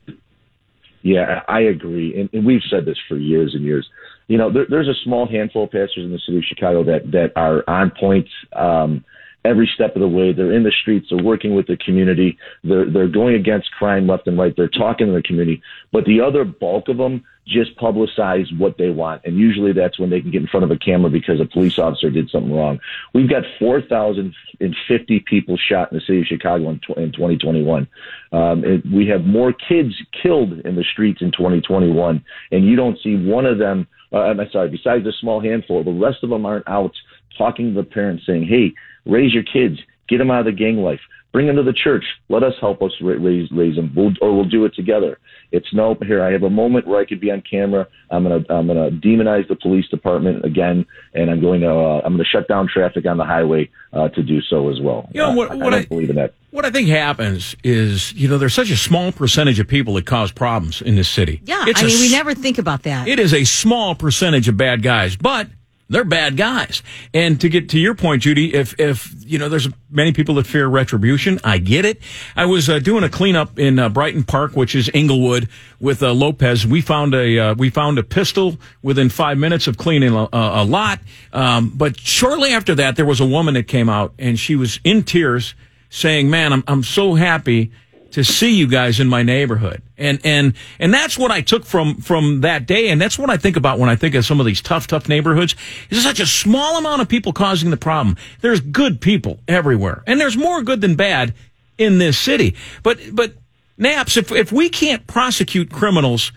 Yeah, I agree, and, and we've said this for years and years. You know, there, there's a small handful of pastors in the city of Chicago that that are on point um, every step of the way. They're in the streets. They're working with the community. They're they're going against crime left and right. They're talking to the community. But the other bulk of them just publicize what they want, and usually that's when they can get in front of a camera because a police officer did something wrong. We've got 4,050 people shot in the city of Chicago in, in 2021. Um, we have more kids killed in the streets in 2021, and you don't see one of them. Uh, I'm sorry. Besides a small handful, the rest of them aren't out talking to the parents, saying, "Hey, raise your kids, get them out of the gang life, bring them to the church. Let us help us raise raise them, we'll, or we'll do it together." It's no here. I have a moment where I could be on camera. I'm gonna I'm gonna demonize the police department again, and I'm going to uh, I'm gonna shut down traffic on the highway uh, to do so as well.
You know, what-
Uh,
what
I
I-
don't believe in that.
What I think happens is, you know, there's such a small percentage of people that cause problems in this city.
Yeah.
It's
I
a
mean, we never think about that.
It is a small percentage of bad guys, but they're bad guys. And to get to your point, Judy, if if you know, there's many people that fear retribution. I get it. I was uh, doing a cleanup in uh, Brighton Park, which is Englewood, with uh, Lopez. We found a uh, we found a pistol within five minutes of cleaning a, a lot. Um, but shortly after that, there was a woman that came out, and she was in tears, saying, "Man, I'm I'm so happy." To see you guys in my neighborhood. And and and that's what I took from from that day and that's what I think about when I think of some of these tough tough neighborhoods. There's such a small amount of people causing the problem. There's good people everywhere. And there's more good than bad in this city. But but Naps, if if we can't prosecute criminals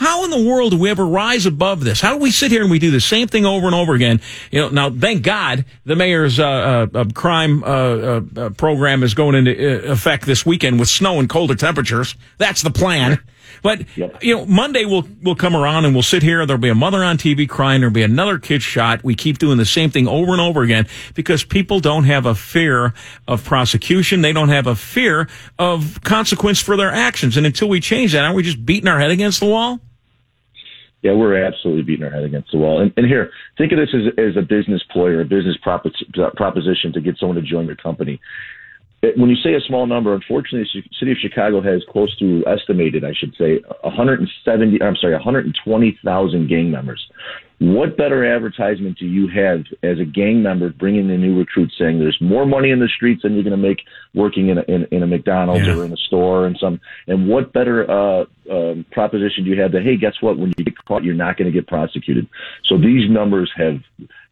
how in the world do we ever rise above this? How do we sit here and we do the same thing over and over again? You know, now thank God the mayor's uh, uh, uh, crime uh, uh, uh, program is going into effect this weekend with snow and colder temperatures. That's the plan. But you know, Monday we'll we'll come around and we'll sit here. There'll be a mother on TV crying. There'll be another kid shot. We keep doing the same thing over and over again because people don't have a fear of prosecution. They don't have a fear of consequence for their actions. And until we change that, aren't we just beating our head against the wall?
Yeah, we're absolutely beating our head against the wall. And, and here, think of this as, as a business ploy or a business propos- proposition to get someone to join your company. When you say a small number, unfortunately, the city of Chicago has close to estimated, I should say, 170. I'm sorry, 120,000 gang members. What better advertisement do you have as a gang member bringing in new recruits, saying there's more money in the streets than you're going to make working in a, in, in a McDonald's
Yeah.
or in a store and some? And what better uh, um, proposition do you have that hey, guess what? When you get caught, you're not going to get prosecuted. So these numbers have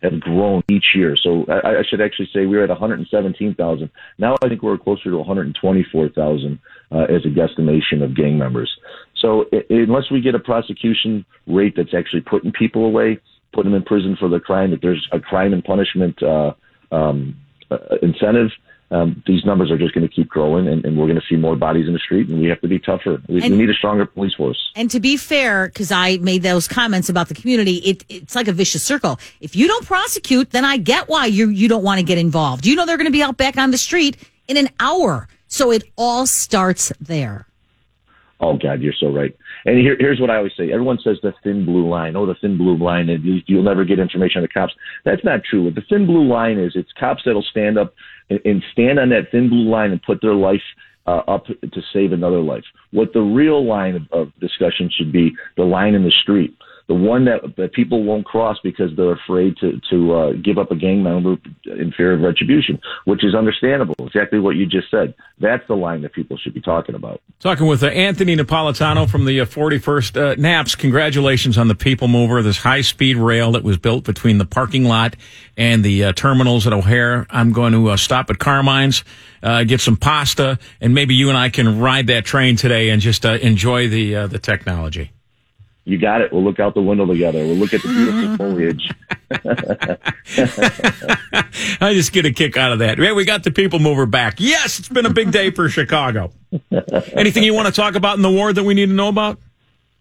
have grown each year. So I, I should actually say we're at 117,000. Now I think we're closer to 124,000 uh, as a guesstimation of gang members. So i unless we get a prosecution rate that's actually putting people away, put them in prison for the crime, that there's a crime and punishment uh, um, uh, incentive, um, these numbers are just going to keep growing, and, and we're going to see more bodies in the street, and we have to be tougher. We, we need a stronger police force.
And to be fair, because I made those comments about the community, it, it's like a vicious circle. If you don't prosecute, then I get why you you don't want to get involved. You know they're going to be out back on the street in an hour, so it all starts there.
Oh God, you're so right. And here, here's what I always say: everyone says the thin blue line. Oh, the thin blue line, and you, you'll never get information on the cops. That's not true. What the thin blue line is, it's cops that'll stand up and, and stand on that thin blue line and put their life uh, up to save another life. What the real line of, of discussion should be: the line in the street. The one that, that people won't cross because they're afraid to to uh, give up a gang member in fear of retribution, which is understandable. Exactly what you just said. That's the line that people should be talking about.
Talking with uh, Anthony Napolitano from the uh, 41st uh, Naps. Congratulations on the People Mover, this high speed rail that was built between the parking lot and the uh, terminals at O'Hare. I'm going to uh, stop at Carmine's, get some pasta, and maybe you and I can ride that train today and just enjoy the the technology.
You got it. We'll look out the window together. We'll look at the beautiful mm-hmm. foliage.
I just get a kick out of that. Yeah, we got the People Mover back. Yes, it's been a big day for Chicago. Anything you want to talk about in the war that we need to know about?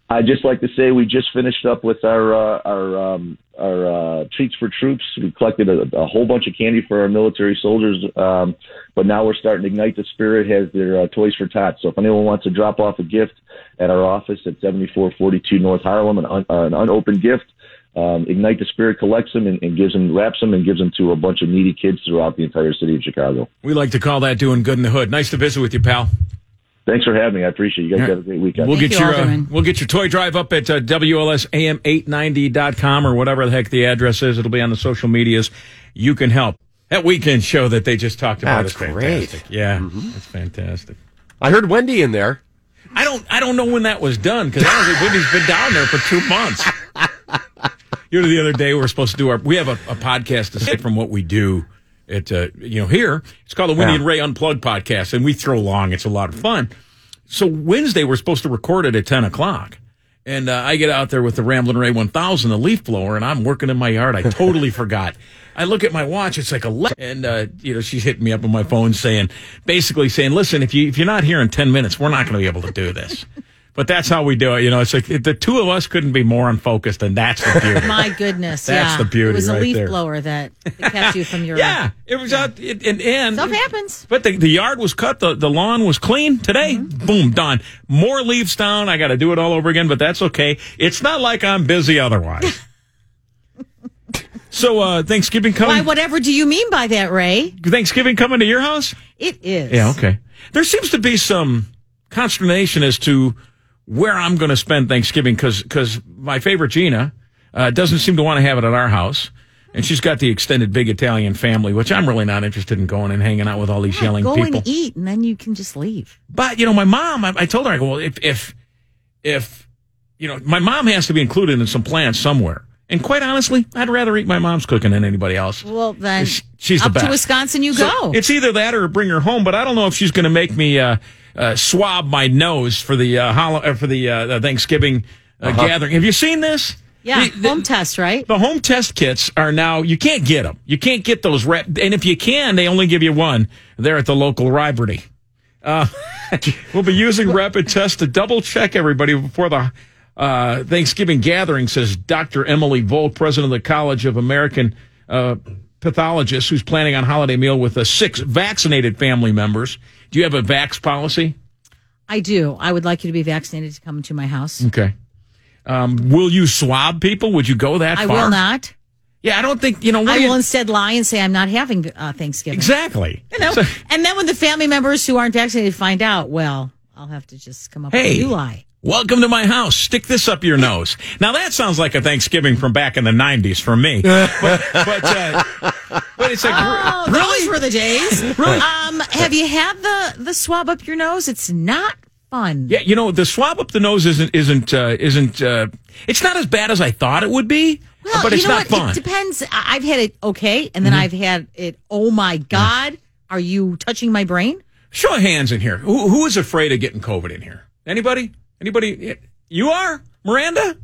I'd just like to say we just finished up with our uh, our um, our uh, treats for troops. We collected a, a whole bunch of candy for our military soldiers, um, but now we're starting to ignite the spirit. Has their uh, toys for tots. So if anyone wants to drop off a gift at our office at 7442 North Harlem, an, un, uh, an unopened gift. Um, Ignite the Spirit collects them and, and gives them, wraps them, and gives them to a bunch of needy kids throughout the entire city of Chicago.
We like to call that doing good in the hood. Nice to visit with you, pal.
Thanks for having me. I appreciate it. You guys have a great weekend.
We'll
Thank
get
you,
your uh, we'll get your toy drive up at uh, WLSAM890.com or whatever the heck the address is. It'll be on the social medias. You can help. That weekend show that they just talked about
That's
is fantastic.
great. Mm-hmm.
Yeah, it's fantastic.
I heard Wendy in there.
I don't I don't know when that was done because I don't think Wendy's been down there for two months. you know, the other day we were supposed to do our we have a, a podcast aside from what we do at uh, you know here. It's called the Wendy
Yeah.
and Ray Unplugged podcast, and we throw long. It's a lot of fun. So Wednesday we're supposed to record it at ten o'clock. And uh, I get out there with the Ramblin' Ray 1000, the leaf blower, and I'm working in my yard. I totally forgot. I look at my watch; it's like eleven, and uh, you know she's hitting me up on my phone saying, basically saying, "Listen, if you if you're not here in ten minutes, we're not going to be able to do this." But that's how we do it. You know, it's like the two of us couldn't be more unfocused, and that's the beauty.
My goodness,
That's
yeah.
the beauty
It was a
right
leaf
there.
blower that, that kept you from your.
yeah, it was out, it, and and
Stuff happens.
But the, the yard was cut, the, the lawn was clean today. Boom, done. More leaves down. I got to do it all over again, but that's okay. It's not like I'm busy otherwise. so, uh, Thanksgiving coming.
Why?
coming.
Whatever do you mean by that, Ray?
Thanksgiving coming to your house?
It is.
Yeah, okay. There seems to be some consternation as to where I'm going to spend Thanksgiving because because my favorite Gina uh, doesn't seem to want to have it at our house. And she's got the extended big Italian family, which I'm really not interested in going and hanging out with all these yelling
Go
people.
and eat, and then you can just leave.
But you know, my mom, I, I told her, I go, well, if if if you know, my mom has to be included in some plans somewhere. And quite honestly, I'd rather eat my mom's cooking than anybody else.
Well, then
Sh- she's the
up
best.
to Wisconsin you
So
go.
It's either that or bring her home. But I don't know if she's going to make me uh, uh, swab my nose for the uh, holo- uh, for the uh, Thanksgiving uh, gathering. Have you seen this?
yeah,
The- the-
home test, right?
the home test kits are now you can't get them. You can't get those rep, and if you can, they only give you one. They're at the local Riberty. Uh, we'll be using rapid tests to double check everybody before the uh, Thanksgiving gathering, says Dr. Emily Volk, president of the College of American uh, Pathologists, who's planning on holiday meal with six vaccinated family members. Do you have a vax policy?
I do. I would like you to be vaccinated to come to my house.
Okay. Um, will you swab people? Would you go that far?
I
far?
will not.
Yeah, I don't think you know. What
I
do you-
will instead lie and say I'm not having uh, Thanksgiving.
exactly.
You know?
So-
and then when the family members who aren't vaccinated find out, well, I'll have to just come up with
Hey.
a new lie.
Welcome to my house. Stick this up your nose. Now that sounds like a Thanksgiving from back in the '90s for me. But, but, uh, but it's like
Oh,
really.
those were the days.
Really?
Um, have you had the the swab up your nose? It's not fun.
Yeah, you know the swab up the nose isn't isn't uh, isn't uh, it's not as bad as I thought it would be,
Well,
but it's
you know
not
what?
fun.
It depends. I- I've had it okay, and then I've had it. Oh my god! Are you touching my brain?
Show of hands in here. Who, who is afraid of getting COVID in here? Anybody? Anybody? You are Miranda?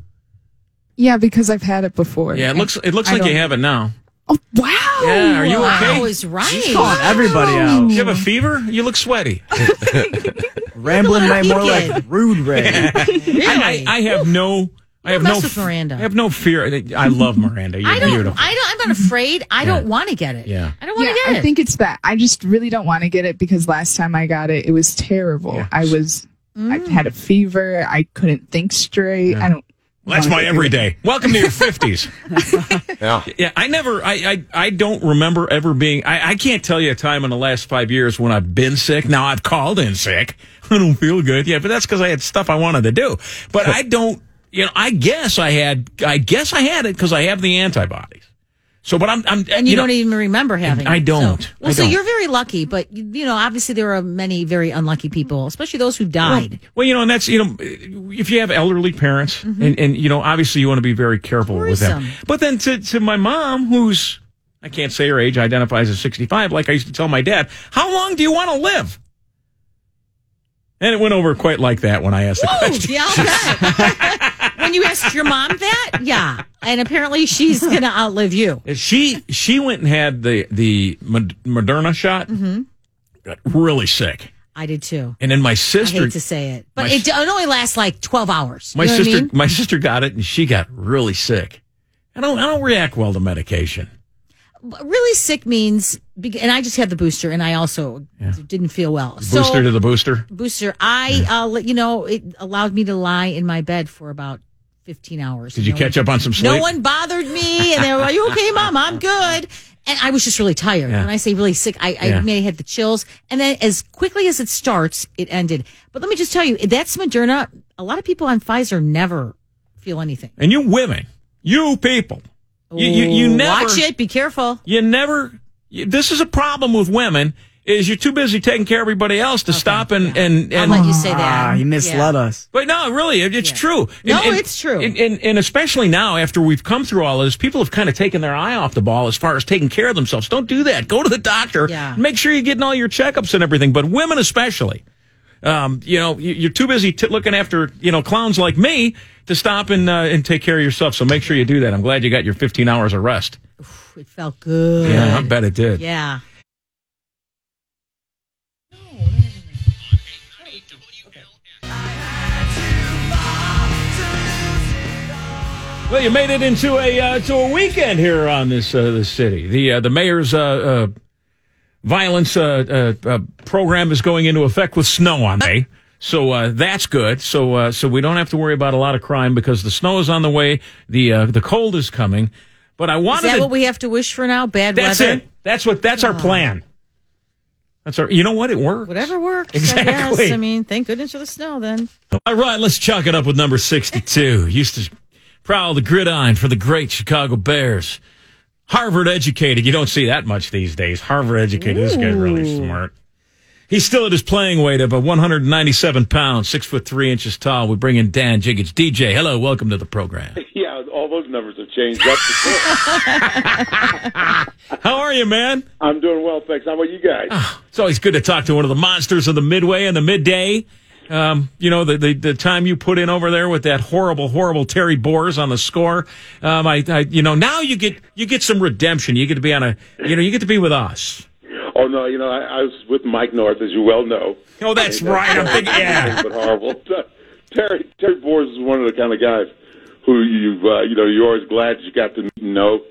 Yeah, because I've had it before.
Yeah, it looks it looks
I
like you have it now.
Oh wow!
Yeah, are you okay?
Wow is right.
She's calling everybody out.
You have a fever? You look sweaty.
Rambling might more like rude Ray.
Really?
I, I, I have no. I have no.
with Miranda.
I have no fear. I love Miranda. You're
I don't.
beautiful.
I don't. I'm not afraid. I don't want to get it.
Yeah.
I don't want
Yeah,
to get it.
I think it's that. I just really don't want to get it because last time I got it, it was terrible.
Yeah.
I was, I mm. had a fever. I couldn't think straight. I don't.
Well, that's my everyday. Welcome to your fifties.
Yeah.
yeah, I never. I, I. I don't remember ever being. I, I can't tell you a time in the last five years when I've been sick. Now I've called in sick. I don't feel good. Yeah, but that's because I had stuff I wanted to do. But I don't. You know, I guess I had. I guess I had it because I have the antibodies. So, but I'm. I'm
and you,
know,
don't even remember having.
I don't.
So, well,
I
so
don't.
you're very lucky, but you, you know, obviously there are many very unlucky people, especially those who died.
Well, you know, and that's you know, if you have elderly parents, mm-hmm. and, and you know, obviously you want to be very careful with them. But then to to my mom, who's I can't say her age, identifies as sixty five, like I used to tell my dad, how long do you want to live? And it went over quite like that when I asked the
Whoa,
question.
yeah, bet. when you asked your mom that, yeah, and apparently she's gonna outlive you.
She she went and had the the Moderna shot.
Mm-hmm.
Got really sick,
I did too.
and then my
I
sister
hate to say it, but it, it only lasts like twelve hours.
My
You know what I
sister,
mean?
my sister got it, and she got really sick. I don't, I don't react well to medication.
really sick means, and I just had the booster, and I also didn't feel well.
Booster
so,
to the booster.
booster. I, uh, you know, it allowed me to lie in my bed for about 15 hours.
Did you
No
catch
one-
up on some sleep?
No one bothered me, and they were like, "You okay, mom? I'm good." And I was just really tired.
Yeah.
When I say really sick, I, I
Yeah.
may have had the chills. And then as quickly as it starts, it ended. But let me just tell you, that's Moderna. A lot of people on Pfizer never feel anything.
And you women, you people, you, you, you never
watch it. Be careful.
You never. You, this is a problem with women. Is you're too busy taking care of everybody else to stop and and
I'll
and.
let you say that.
Ah, he misled us.
But no, really, it, it's true.
No, it's true.
And, and, and especially now, after we've come through all of this, people have kind of taken their eye off the ball as far as taking care of themselves. Don't do that. Go to the doctor.
Yeah.
Make sure you're getting all your checkups and everything. But women, especially, um, you know, you- you're too busy t- looking after you know clowns like me to stop and uh, and take care of yourself. So make sure you do that. I'm glad you got your 15 hours of rest.
It felt good.
Yeah, I bet it did.
Yeah.
Well, you made it into a uh, to a weekend here on this uh, this city. The uh, the mayor's uh, uh, violence uh, uh, uh, program is going into effect with snow on May, so uh, that's good. So uh, so we don't have to worry about a lot of crime because the snow is on the way. The uh, the cold is coming. But I
Is
wanted
that
to,
what we have to wish for now? Bad
that's
weather?
it. That's what that's our plan. That's our. You know what? It works.
Whatever works.
Exactly.
I. I mean, thank goodness for the snow then.
All right, let's chalk it up with number 62. Used to prowl the gridiron for the great Chicago Bears. Harvard educated. You don't see that much these days. Harvard educated. This guy's really smart. He's still at his playing weight of a 197 pounds, six foot three inches tall. We bring in Dan Jiggetts. DJ, hello, welcome to the program.
Yeah, all those numbers have changed. That's for sure.
How are you, man?
I'm doing well, thanks. How about you guys?
Ah, it's always good to talk to one of the monsters of the midway and the midday. Um, you know, the, the, the time you put in over there with that horrible, horrible Terry Boers on the score. Um, I, I, you know, now you get, you get some redemption. You get to be on a, you know, you get to be with us.
Oh no, you know I, I was with Mike North, as you well know.
Oh, that's
And, uh,
right. I'm thinking, yeah.
But horrible. Terry Terry Boers is one of the kind of guys who you uh, you know you're always glad you got to know.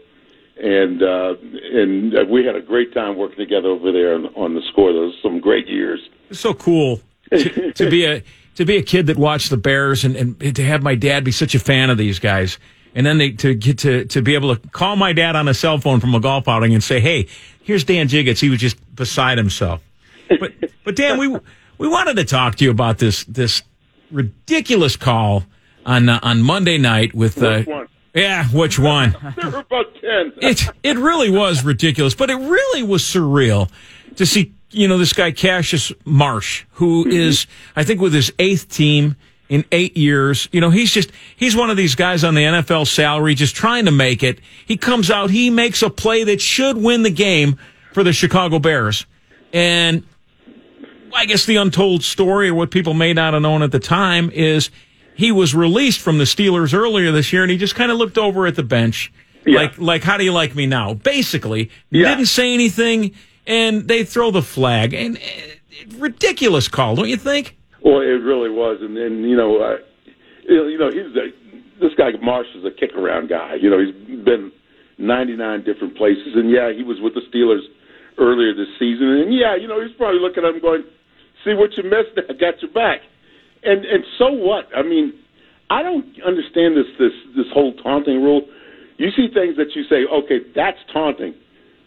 And uh, and uh, we had a great time working together over there on, on the score. Those were some great years.
So cool to, to be a to be a kid that watched the Bears and, and to have my dad be such a fan of these guys. And then they to get to to be able to call my dad on a cell phone from a golf outing and say, "Hey, here's Dan Jiggetts. He was just beside himself." But but Dan, we we wanted to talk to you about this this ridiculous call on uh, on Monday night with uh,
one?
yeah, which one?
There were about ten.
it it really was ridiculous, but it really was surreal to see you know this guy Cassius Marsh, who mm-hmm. is I think with his eighth team in eight years. You know he's just he's one of these guys on the NFL salary, just trying to make it. He comes out, he makes a play that should win the game for the Chicago Bears, and I guess the untold story, or what people may not have known at the time, is he was released from the Steelers earlier this year, and he just kind of looked over at the bench, Like, like, how do you like me now? Basically,
Yeah.
didn't say anything, and they throw the flag, and uh, ridiculous call, don't you think?
Well, it really was, and then you know, uh, you know, he's a, this guy Marsh is a kick around guy. You know, he's been 99 different places, and yeah, he was with the Steelers earlier this season, and yeah, you know, he's probably looking at him going, "See what you missed? I got your back." And and so what? I mean, I don't understand this this this whole taunting rule. You see things that you say, okay, that's taunting.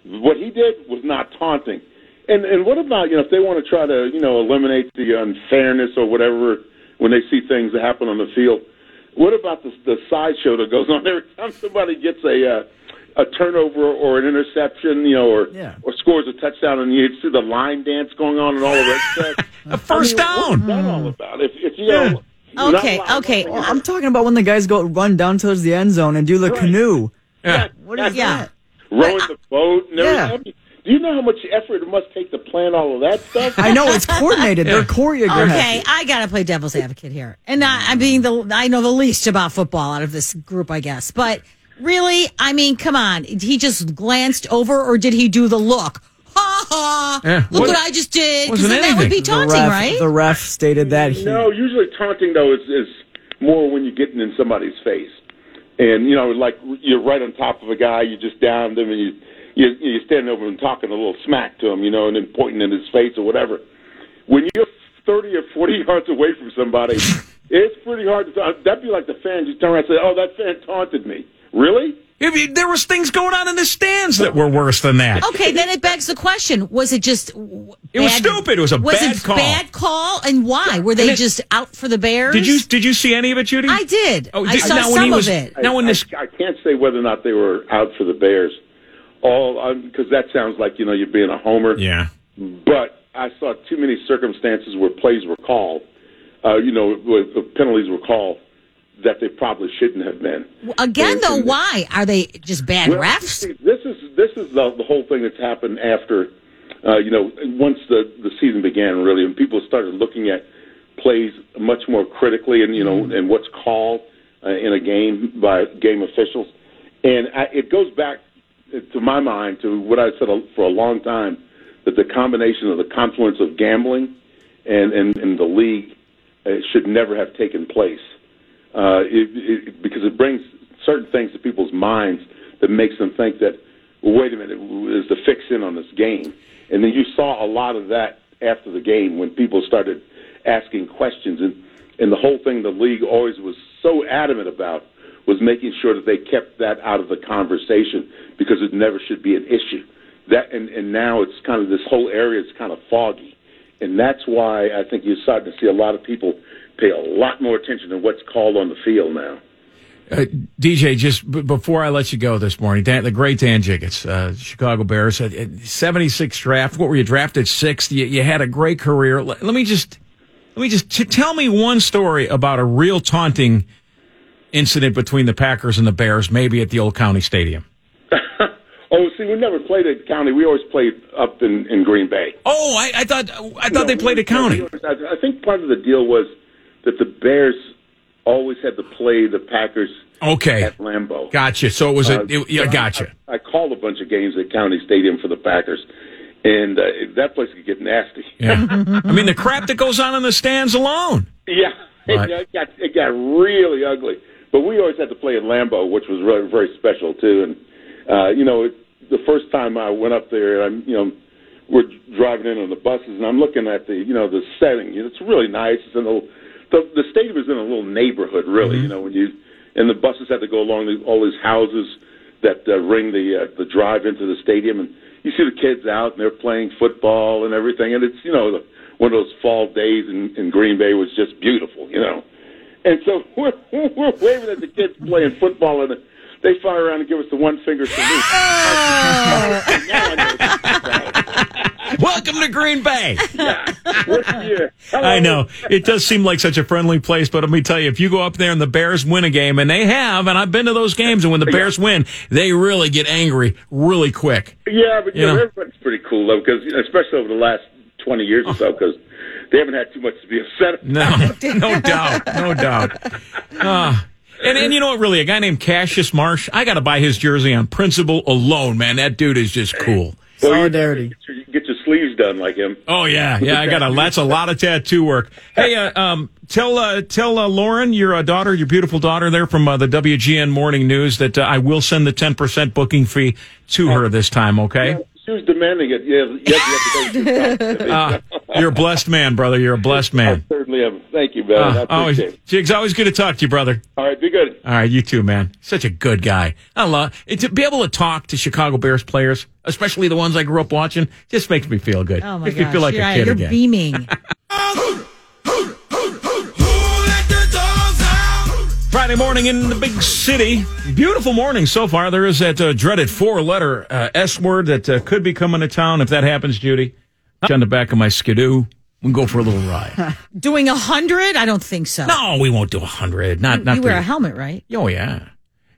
What he did was not taunting. And and what about you know if they want to try to you know eliminate the unfairness or whatever when they see things that happen on the field? What about the the sideshow that goes on every time somebody gets a uh, a turnover or an interception, you know, or
Yeah.
or scores a touchdown, and you see the line dance going on and all of that stuff?
A first down.
What's that all about? If if you know,
Okay, okay.
Well, I'm talking about when the guys go run down towards the end zone and do the canoe.
Yeah.
What is
Yeah.
that?
Rowing the boat and everything.
Yeah.
I mean, Do you know how much effort it must take to plan all of that stuff?
I know it's coordinated. They're choreographed.
Okay, I gotta play devil's advocate here, and I, I mean the I know the least about football out of this group, I guess. But really, I mean, come on, he just glanced over, or did he do the look? Ha ha!
Yeah,
Look
what-
what I just did. 'Cause
wasn't
then that would be taunting,
the ref,
right?
The ref stated that he.
No, usually taunting though is, is more when you're getting in somebody's face, and you know, like you're right on top of a guy, you just downed him, and you you you're standing over and talking a little smack to him, you know, and then pointing in his face or whatever. When you're 30 or 40 yards away from somebody, it's pretty hard to. Uh, that'd be like the fans. You turn around and say, "Oh, that fan taunted me." Really?
If you- there was things going on in the stands that were worse than that.
Okay, then it begs the question: Was it just?
It was stupid. It was a
was
bad
it
call.
Bad call, and why were they
it-
just out for the Bears?
Did you did you see any of it, Judy?
I did.
Oh,
I saw
now when
some
was-
of it.
Now, when
I,
this-
I, I can't say whether or not they were out for the Bears, all because that sounds like you know you're being a homer.
Yeah.
But I saw too many circumstances where plays were called, uh, you know, where the penalties were called that they probably shouldn't have been.
Again, though, why are they just bad
Well,
refs?
see, This is this is the, the whole thing that's happened after, uh, you know, once the the season began really, and people started looking at plays much more critically, and you know, and what's called uh, in a game by game officials, and I, it goes back to my mind to what I said for a long time that the combination of the confluence of gambling and and, and the league uh, should never have taken place uh, it, it, because it brings certain things to people's minds that makes them think that, well, wait a minute, is the fix in on this game? And then you saw a lot of that after the game when people started asking questions, and and the whole thing the league always was so adamant about was making sure that they kept that out of the conversation because it never should be an issue. That and and now it's kind of this whole area is kind of foggy, and that's why I think you're starting to see a lot of people pay a lot more attention to what's called on the field now.
Uh, DJ, just b- before I let you go this morning, Dan, the great Dan Jiggetts, uh, Chicago Bears, uh, uh, 76 draft. What were you drafted sixth? You, you had a great career. Let, let me just, let me just t- tell me one story about a real taunting incident between the Packers and the Bears, maybe at the old county stadium.
Oh, see, we never played at County. We always played up in, in Green Bay.
Oh, I, I thought, I thought they played at county.
I think part of the deal was that the Bears always had to play the Packers
Okay.
at Lambeau.
Gotcha. So it was a,
Uh,
it, yeah, gotcha.
I, I called a bunch of games at County Stadium for the Packers, and uh, that place could get nasty.
Yeah. I mean, the crap that goes on in the stands alone.
Yeah,
Right.
it, got it got really ugly. But we always had to play at Lambeau, which was really very special too. And uh, you know, it, the first time I went up there, I'm you know, we're driving in on the buses, and I'm looking at the you know the setting. It's really nice. It's in a little, the the stadium is in a little neighborhood, really. You know, when you and the buses had to go along the, all these houses that uh, ring the uh, the drive into the stadium, and you see the kids out and they're playing football and everything, and it's you know the, one of those fall days in, in Green Bay was just beautiful, you know. And so we're, we're waving at the kids playing football, and they fire around and give us the one finger salute.
Welcome to Green Bay.
What's the, uh,
I know it does seem like such a friendly place, but let me tell you, if you go up there and the Bears win a game, and they have, and I've been to those games, and when the Bears win, they really get angry really quick.
Yeah, but you,
You
know,
know.
everybody's pretty cool though, because especially over the last twenty years or so, because they haven't had too much to be upset about.
No, no doubt, no doubt. Ah. And, and you know what, really, a guy named Cassius Marsh, I got to buy his jersey on principle alone, man. That dude is just cool.
Solidarity.
You get your sleeves done like him.
Oh yeah, yeah. I got a that's a lot of tattoo work. Hey, uh, um, tell uh, tell uh, Lauren, your uh, daughter, your beautiful daughter, there from uh, the WGN Morning News, that uh, I will send the ten percent booking fee to her this time. Okay.
She was demanding it. Yeah, yes, yes, yes.
Uh, you're a blessed man, brother. You're a blessed man.
certainly am. Thank you, man. I
Uh, always,
it.
Jigs, always good to talk to you, brother.
All right, be good.
All right, you too, man. Such a good guy. I love it, to be able to talk to Chicago Bears players, especially the ones I grew up watching. Just makes me feel good.
Oh my
makes
gosh,
me feel like
you're,
a kid
you're
again.
beaming.
Friday morning in the big city. Beautiful morning so far. There is that uh, dreaded four letter uh, S word that uh, could be coming to town. If that happens, Judy, on the back of my skidoo, we can go for a little ride.
Doing a hundred? I don't think so.
no, we won't do a hundred. Not, not
you wear
the-
a helmet, right?
Oh yeah,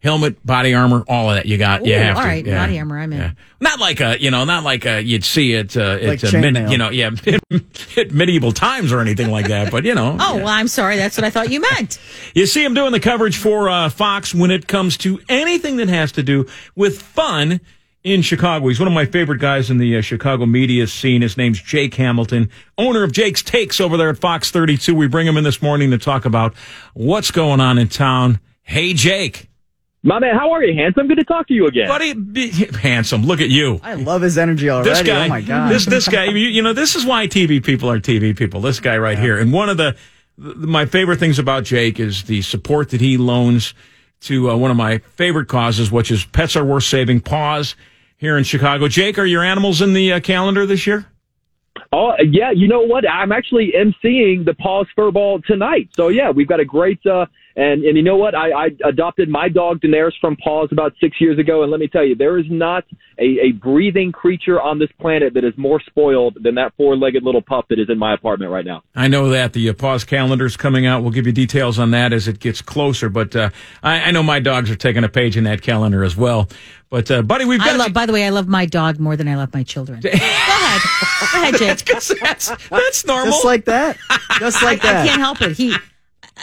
helmet, body armor, all of that. You got. you
Ooh,
have
all
to.
right,
yeah.
body armor, I'm in.
Yeah. Not like a, you know, not like a, you'd see it, uh,
Like
at, uh, mid, you know, yeah, at medieval times or anything like that. But you know,
Oh, well, I'm sorry. That's what I thought you meant.
You see him doing the coverage for uh, Fox when it comes to anything that has to do with fun in Chicago. He's one of my favorite guys in the uh, Chicago media scene. His name's Jake Hamilton, owner of Jake's Takes over there at Fox 32. We bring him in this morning to talk about what's going on in town. Hey, Jake.
My man, how are you, handsome? Good to talk to you again.
Buddy, be- handsome. Look at you.
I love his energy already.
This guy,
oh my god.
this this guy. You, you know, this is why TV people are TV people. This guy right here, and one of the, the my favorite things about Jake is the support that he loans to uh, one of my favorite causes, which is Pets Are Worth Saving. Paws here in Chicago. Jake, are your animals in the uh, calendar this year?
Oh yeah, you know what? I'm actually emceeing the Paws Furball tonight. So yeah, we've got a great uh and and you know what? I, I adopted my dog Daenerys from Paws about six years ago, and let me tell you, there is not a, a breathing creature on this planet that is more spoiled than that four-legged little pup that is in my apartment right now.
I know that the uh, Paws calendar's coming out. We'll give you details on that as it gets closer. But uh, I, I know my dogs are taking a page in that calendar as well. But uh, buddy, we've got.
I love, by the way, I love my dog more than I love my children. Go ahead. Go ahead, Jake.
that's, that's normal.
Just like that. Just like
I,
that.
I can't help it. He,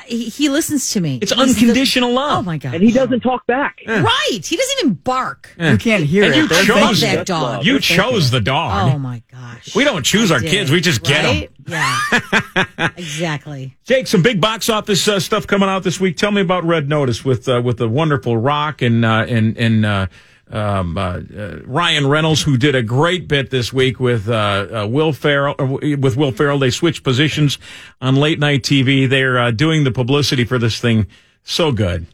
he he listens to me.
It's
He's the-
unconditional love.
oh my god!
And he doesn't talk back.
right. He doesn't even bark.
You can't hear
And
it.
you
They're
chose
Love
thinking.
that dog.
You chose the dog.
Oh my gosh.
We don't choose
I
our
did,
kids. We just get them.
Yeah. exactly.
Jake, some big box office uh, stuff coming out this week. Tell me about Red Notice with uh, with the wonderful Rock and uh, and and uh, um, uh, uh, Ryan Reynolds, who did a great bit this week with uh, uh, Will Ferrell. uh, with Will Ferrell, they switched positions on late night TV. They're uh, doing the publicity for this thing so good.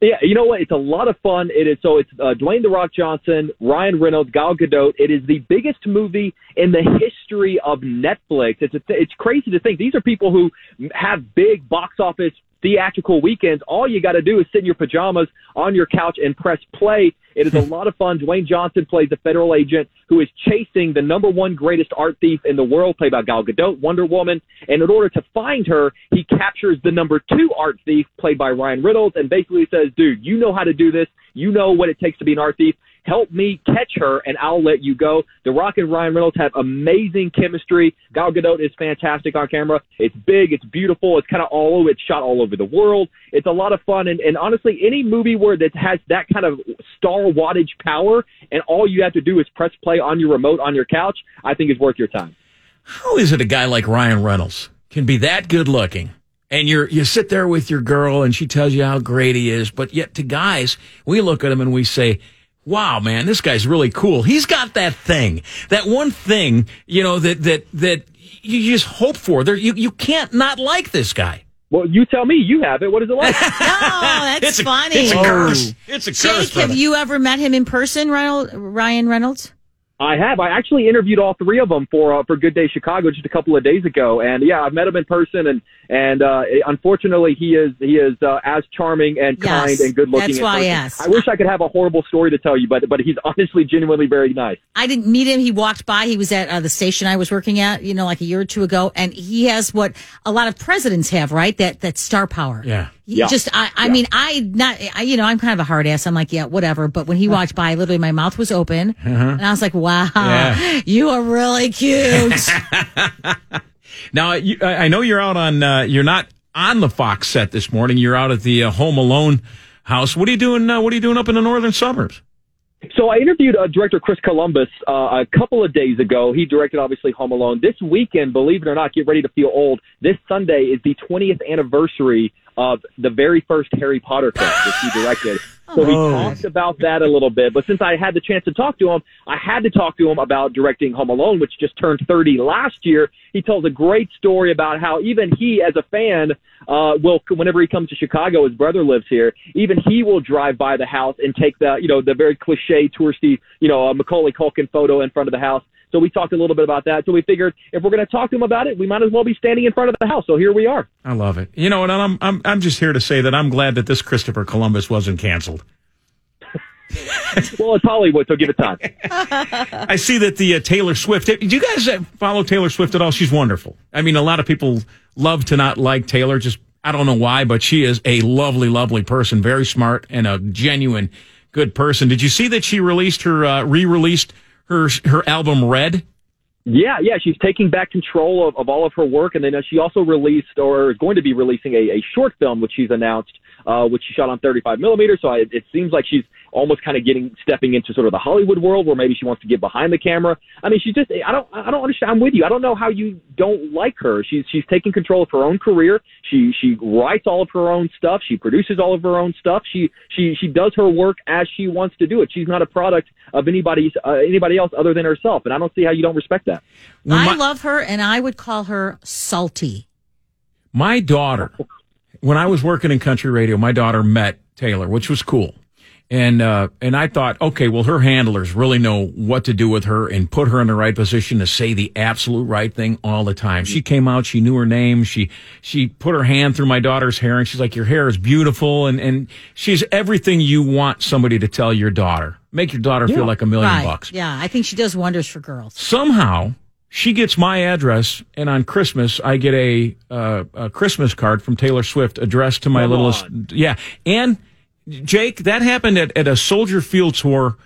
Yeah, you know what? It's a lot of fun. It is so it's Dwayne the Rock Johnson, Ryan Reynolds, Gal Gadot. It is the biggest movie in the history of Netflix. It's a, it's crazy to think these are people who have big box office theatrical weekends. All you got to do is sit in your pajamas on your couch and press play. It is a lot of fun. Dwayne Johnson plays a federal agent who is chasing the number one greatest art thief in the world, played by Gal Gadot, Wonder Woman. And in order to find her, he captures the number two art thief, played by Ryan Reynolds, and basically says, dude, you know how to do this. You know what it takes to be an art thief. Help me catch her, and I'll let you go. The Rock and Ryan Reynolds have amazing chemistry. Gal Gadot is fantastic on camera. It's big, it's beautiful, it's kind of all over. It's shot all over the world. It's a lot of fun, and, and honestly, any movie where that has that kind of star wattage power, and all you have to do is press play on your remote on your couch, I think is worth your time.
How is it a guy like Ryan Reynolds can be that good looking? And you're you sit there with your girl and she tells you how great he is, but yet to guys, we look at him and we say, Wow, man, this guy's really cool. He's got that thing, that one thing, you know, that that that you just hope for. There, you you can't not like this guy.
Well, you tell me. You have it. What is it like?
Oh, that's
It's a,
funny.
it's a curse. It's a curse.
Jake, have you ever met him in person, Ryan Reynolds?
I have. I actually interviewed all three of them for uh, for Good Day Chicago just a couple of days ago, and yeah, I've met him in person, and and uh, unfortunately, he is he is uh, as charming and kind
Yes,
and good looking.
that's
in
why I asked.
I wish I could have a horrible story to tell you, but but he's honestly genuinely very nice.
I didn't meet him. He walked by. He was at uh, the station I was working at, you know, like a year or two ago, and he has what a lot of presidents have, right? That that star power.
Yeah.
Yeah.
Just, I, I mean, I not, I, you know, I'm kind of a hard ass. I'm like, yeah, whatever. But when he walked by, literally, my mouth was open, and I was like, wow,
Yeah.
you are really cute.
Now, you, I I know you're out on. Uh, you're not on the Fox set this morning. You're out at the uh, Home Alone house. What are you doing? Uh, what are you doing up in the northern suburbs?
So I interviewed uh, director Chris Columbus uh, a couple of days ago. He directed obviously Home Alone. This weekend, believe it or not, get ready to feel old. This Sunday is the 20th anniversary of the very first Harry Potter film that he directed. So we
Oh.
talked about that a little bit. But since I had the chance to talk to him, I had to talk to him about directing Home Alone, which just turned 30 last year. He tells a great story about how even he, as a fan, uh, will whenever he comes to Chicago, his brother lives here. Even he will drive by the house and take the you know the very cliche touristy you know uh, Macaulay Culkin photo in front of the house. So we talked a little bit about that. So we figured if we're going to talk to him about it, we might as well be standing in front of the house. So here we are.
I love it. You know, and I'm I'm I'm just here to say that I'm glad that this Christopher Columbus wasn't canceled.
well, it's Hollywood, so give it time.
I see that the uh, Taylor Swift. Do you guys uh, follow Taylor Swift at all? She's wonderful. I mean, a lot of people love to not like Taylor. Just I don't know why, but she is a lovely, lovely person. Very smart and a genuine good person. Did you see that she released her uh, re-released her her album Red?
Yeah, yeah, she's taking back control of, of all of her work, and then uh, she also released or is going to be releasing a, a short film, which she's announced, uh, which she shot on 35 millimeter. So I, it seems like she's almost kind of getting stepping into sort of the Hollywood world, where maybe she wants to get behind the camera. I mean, she just I don't I don't understand. I'm with you. I don't know how you don't like her. She's she's taking control of her own career. She she writes all of her own stuff. She produces all of her own stuff. She she she does her work as she wants to do it. She's not a product of anybody's uh, anybody else other than herself. And I don't see how you don't respect that.
I love her, and I would call her salty.
My daughter, when I was working in country radio, my daughter met Taylor, which was cool. And uh, and I thought, okay, well, her handlers really know what to do with her and put her in the right position to say the absolute right thing all the time. She came out, she knew her name, she she put her hand through my daughter's hair, and she's like, "Your hair is beautiful," and and she's everything you want somebody to tell your daughter. Make your daughter feel like a million
right.
bucks.
Yeah, I think she does wonders for girls.
Somehow she gets my address, and on Christmas I get a uh, a Christmas card from Taylor Swift addressed to my
Come
littlest. Yeah, and Jake, that happened at, at a Soldier Field tour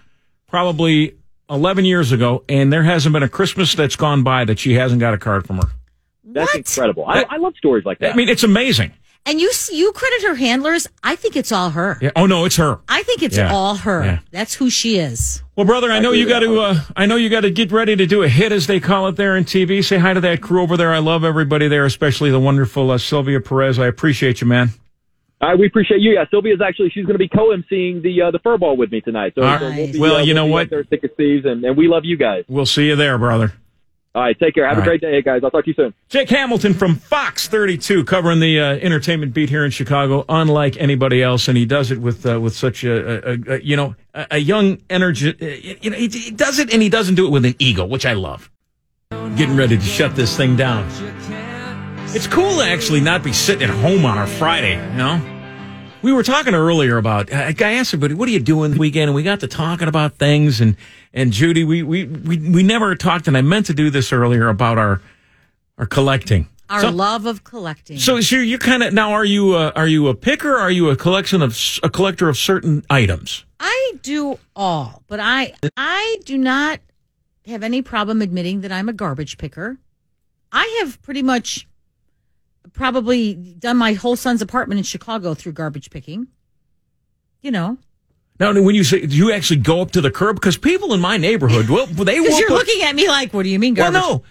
probably eleven years ago, and there hasn't been a Christmas that's gone by that she hasn't got a card from her.
That's incredible. I, I love stories like that.
I mean, it's amazing.
And you you credit her handlers. I think it's all her.
Yeah. Oh no, it's her.
I think it's
Yeah.
all her.
Yeah.
That's who she is.
Well, brother, I know
agree
you got to. Uh, I know you got to get ready to do a hit, as they call it there in TV. Say hi to that crew over there. I love everybody there, especially the wonderful uh, Sylvia Perez. I appreciate you, man.
All right, we appreciate you. Yeah, Sylvia's actually she's going to be co-emceeing the uh, the furball with me tonight. So,
All
so we'll be,
Well,
uh,
you
we'll
know what?
out There, thick as thieves, and, and we love you guys.
We'll see you there, brother.
All right, take care. Have
All
a great day, guys. I'll talk to you soon.
Jake Hamilton from Fox 32 covering the uh, entertainment beat here in Chicago, unlike anybody else, and he does it with uh, with such a, a, a you know a, a young energy. uh, You know, he, he does it, and he doesn't do it with an ego, which I love. Getting ready to shut this thing down. It's cool to actually not be sitting at home on a Friday, you know. We were talking earlier about. I asked everybody, "What are you doing the weekend?" And we got to talking about things. And and Judy, we we we, we never talked, and I meant to do this earlier about our our collecting.
Our
So-
love of collecting.
so, so you're kind of now. Are you a, are you a picker? Or are you a collection of a collector of certain items?
I do all, but I I do not have any problem admitting that I'm a garbage picker. I have pretty much probably done my whole son's apartment in Chicago through garbage picking. You know,
Now, when you say do you actually go up to the curb? Because people in my neighborhood will they will
you're
put-
looking at me like, what do you mean
Well, no,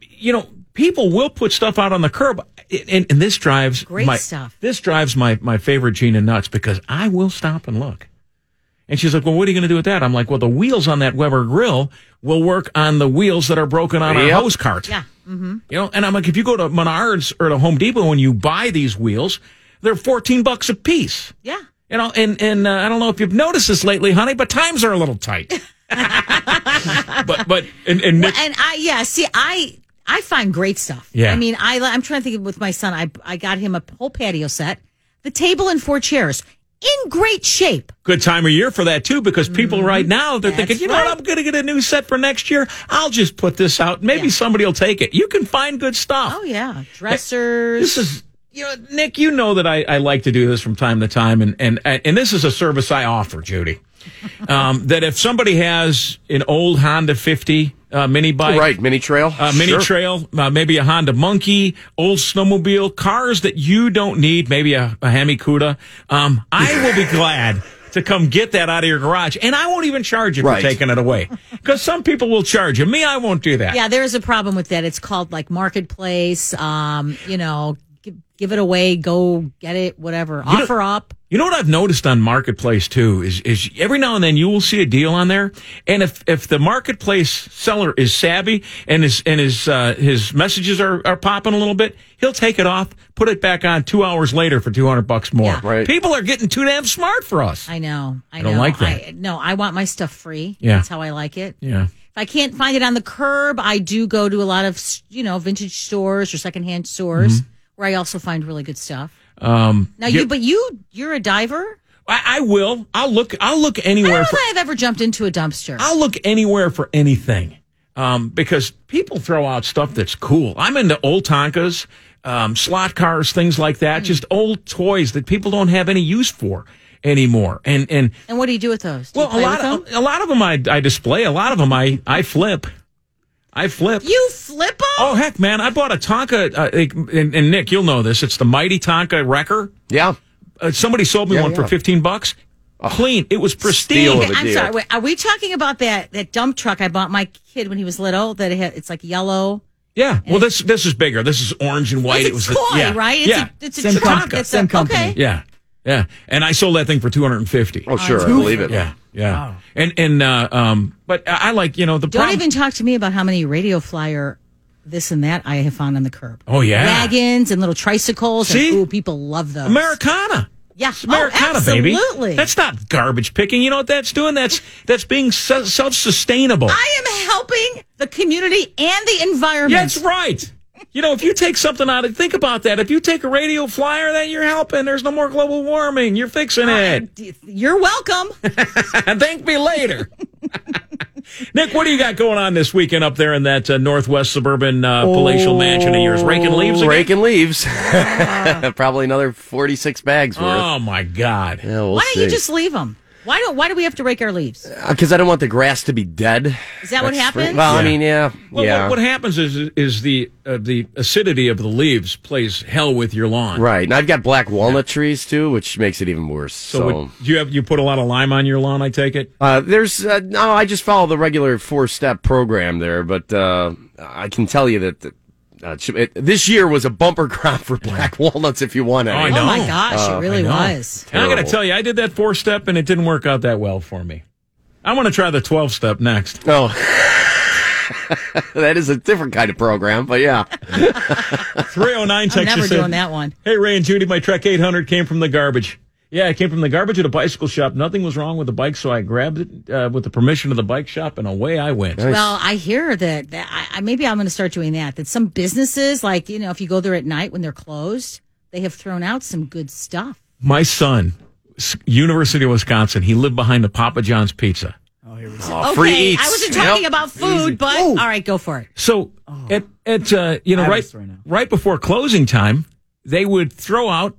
you know people will put stuff out on the curb, and, and this drives
Great
my,
stuff.
This drives my my favorite Gina nuts because I will stop and look. And she's like, "Well, what are you going to do with that?" I'm like, "Well, the wheels on that Weber grill will work on the wheels that are broken on our
Yep.
hose cart."
Yeah. Mm-hmm.
You know, and I'm like, if you go to Menards or to Home Depot and you buy these wheels, they're 14 bucks a piece.
Yeah.
You know, and and uh, I don't know if you've noticed this lately, honey, but times are a little tight. but but and, and Nick,
Well, and I yeah, see, I I find great stuff.
Yeah.
I mean, I I'm trying to think of with my son. I I got him a whole patio set, the table and four chairs in great shape.
good time of year for that too, because people mm-hmm. right now they're thinking, you know
right.
what, I'm going to get a new set for next year. I'll just put this out. Maybe somebody will take it. You can find good stuff.
Oh yeah, dressers.
This is you know, Nick, you know that I, I like to do this from time to time, and and and this is a service I offer, Judy. Um, that if somebody has an old Honda 50 uh, mini bike,
Right, mini trail.
uh, mini
Sure.
trail, uh, maybe a Honda Monkey, old snowmobile, cars that you don't need, maybe a, a Hemi Cuda. Um, I will be glad to come get that out of your garage, and I won't even charge you
Right.
for taking it away because some people will charge you. Me, I won't do that.
Yeah, there is a problem with that. It's called like marketplace. Um, you know, give, give it away, go get it, whatever.
know-
Offer up.
You know what I've noticed on Marketplace too is is every now and then you will see a deal on there, and if if the Marketplace seller is savvy and his and his uh, his messages are, are popping a little bit, he'll take it off, put it back on two hours later for two hundred bucks more.
Yeah.
Right.
People are getting too damn smart for us.
I know. I,
I don't
know.
like that.
I, no, I want my stuff free.
Yeah.
That's how I like it.
Yeah.
If I can't find it on the curb, I do go to a lot of, you know, vintage stores or secondhand stores where I also find really good stuff.
Um,
Now you, but you, you're a diver.
I, I will. I'll look. I'll look
I don't
anywhere
know
for.
I've ever jumped into a dumpster.
I'll look anywhere for anything. Um, because people throw out stuff that's cool. I'm into old Tonkas, um, slot cars, things like that. Just old toys that people don't have any use for anymore. And and
and what do you do with those? Do
well, a lot of a lot of them I, I display. A lot of them I I flip. I flip.
You flip them?
Oh heck, man! I bought a Tonka, uh, and, and Nick, you'll know this. It's the mighty Tonka Wrecker.
Yeah.
Uh, somebody sold me
Yeah,
one for fifteen bucks. Clean. It was pristine.
Steal of
Okay,
a
I'm sorry. Wait, are we talking about that that dump truck I bought my kid when he was little? That it had, it's like yellow.
Yeah. Well, this this is bigger. This is orange and white.
It's
it was
toy,
the, yeah.
right? It's
yeah.
a, it's a
Same
truck.
company.
It's
Same
a,
company.
Okay.
yeah. Yeah. And I sold that thing for two hundred and fifty.
Oh, sure. I believe it.
Yeah. Yeah. And and uh, um, but I like you know the
Don't
problem.
even talk to me about how many radio flyer this and that I have found on the curb.
Oh, yeah.
wagons and little tricycles.
See?
and, ooh, people love those.
Americana.
yeah,
It's Americana,
oh,
baby.
absolutely.
That's not garbage picking. You know what that's doing? That's that's being self sustainable.
I am helping the community and the environment.
That's right. You know, if you take something out of think about that. If you take a radio flyer, that you're helping. There's no more global warming. You're fixing it.
You're welcome.
And thank me later. Nick, what do you got going on this weekend up there in that uh, northwest suburban uh, palatial mansion of yours? Raking leaves again?
Raking leaves. Probably another 46 bags worth.
Oh my God!
Yeah, we'll
why don't you just leave them? Why don't Why do we have to rake our leaves?
Because I don't want the grass to be dead.
Is that what
Next spring.
happens?
Well, I mean, yeah,
Well,
yeah.
what, what happens is is the uh, the acidity of the leaves plays hell with your lawn.
Right, and I've got black walnut trees too, which makes it even worse.
So,
So,
would- do you have you put a lot of lime on your lawn? I take it.
uh, there's uh, no, I just follow the regular four step program there, but uh, I can tell you that. Uh, it, this year was a bumper crop for black walnuts. If you want any,
I
Oh
know.
my gosh,
Uh,
it really
I know.
was.
And I got to tell you, I did that four step and it didn't work out that well for me. I want to try the twelve step next.
Oh, that is a different kind of program, but yeah.
Three oh nine
I'm
Texas.
never
said,
doing that one.
Hey Ray and Judy, my Trek eight hundred came from the garbage. Yeah, it came from the garbage at a bicycle shop. Nothing was wrong with the bike, so I grabbed it uh, with the permission of the bike shop, and away I went.
Well, I hear that, that I, I, maybe I'm going to start doing that. That some businesses, like you know, if you go there at night when they're closed, they have thrown out some good stuff.
My son, University of Wisconsin, he lived behind the Papa John's Pizza.
Oh,
okay,
free eats.
I wasn't talking
Yep.
about food, but all right, go for it.
So at at uh, you know
I have a
right
now.
right before closing time, they would throw out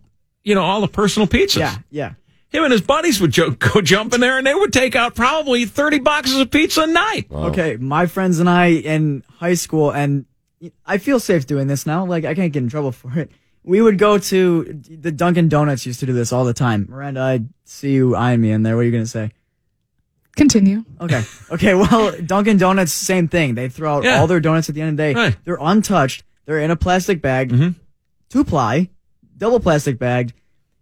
you know all the personal pizzas.
Yeah, yeah.
Him and his buddies would jo- go jump in there, and they would take out probably thirty boxes of pizza a night.
Okay, my friends and I in high school, and I feel safe doing this now. Like I can't get in trouble for it. We would go to the Dunkin' Donuts. Used to do this all the time. Miranda, I see you eyeing me in there. What are you gonna say?
Continue.
Okay. Okay. Well, Dunkin' Donuts, same thing. They throw out
Yeah.
all their donuts at the end of the day.
Right. Mm-hmm.
They're untouched. They're in a plastic bag, two ply, double plastic bag,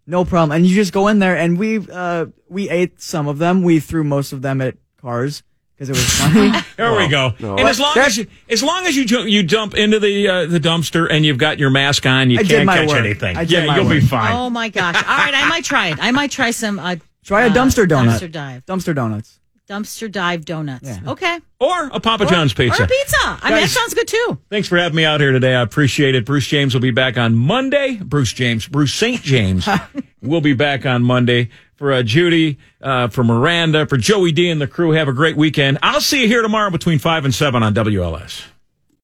no problem. And you just go in there, and we uh we ate some of them. We threw most of them at cars because it was funny.
There we go.
no.
And as long as you, as long as you jump, you jump into the uh, the dumpster and you've got your mask on, you
I
can't catch
work.
anything.
I
yeah, you'll be fine.
Oh my gosh! All right, I might try it. I might try some. Uh,
Try a
uh,
dumpster donut.
Dumpster dive.
Dumpster donuts.
Dumpster dive donuts.
Yeah.
Okay.
Or a Papa John's pizza.
Or a pizza. I mean, that sounds good too.
Thanks for having me out here today. I appreciate it. Bruce James will be back on Monday. Bruce James, Bruce St. James will be back on Monday. For uh, Judy, uh, for Miranda, for Joey D and the crew, have a great weekend. I'll see you here tomorrow between 5 and 7 on WLS.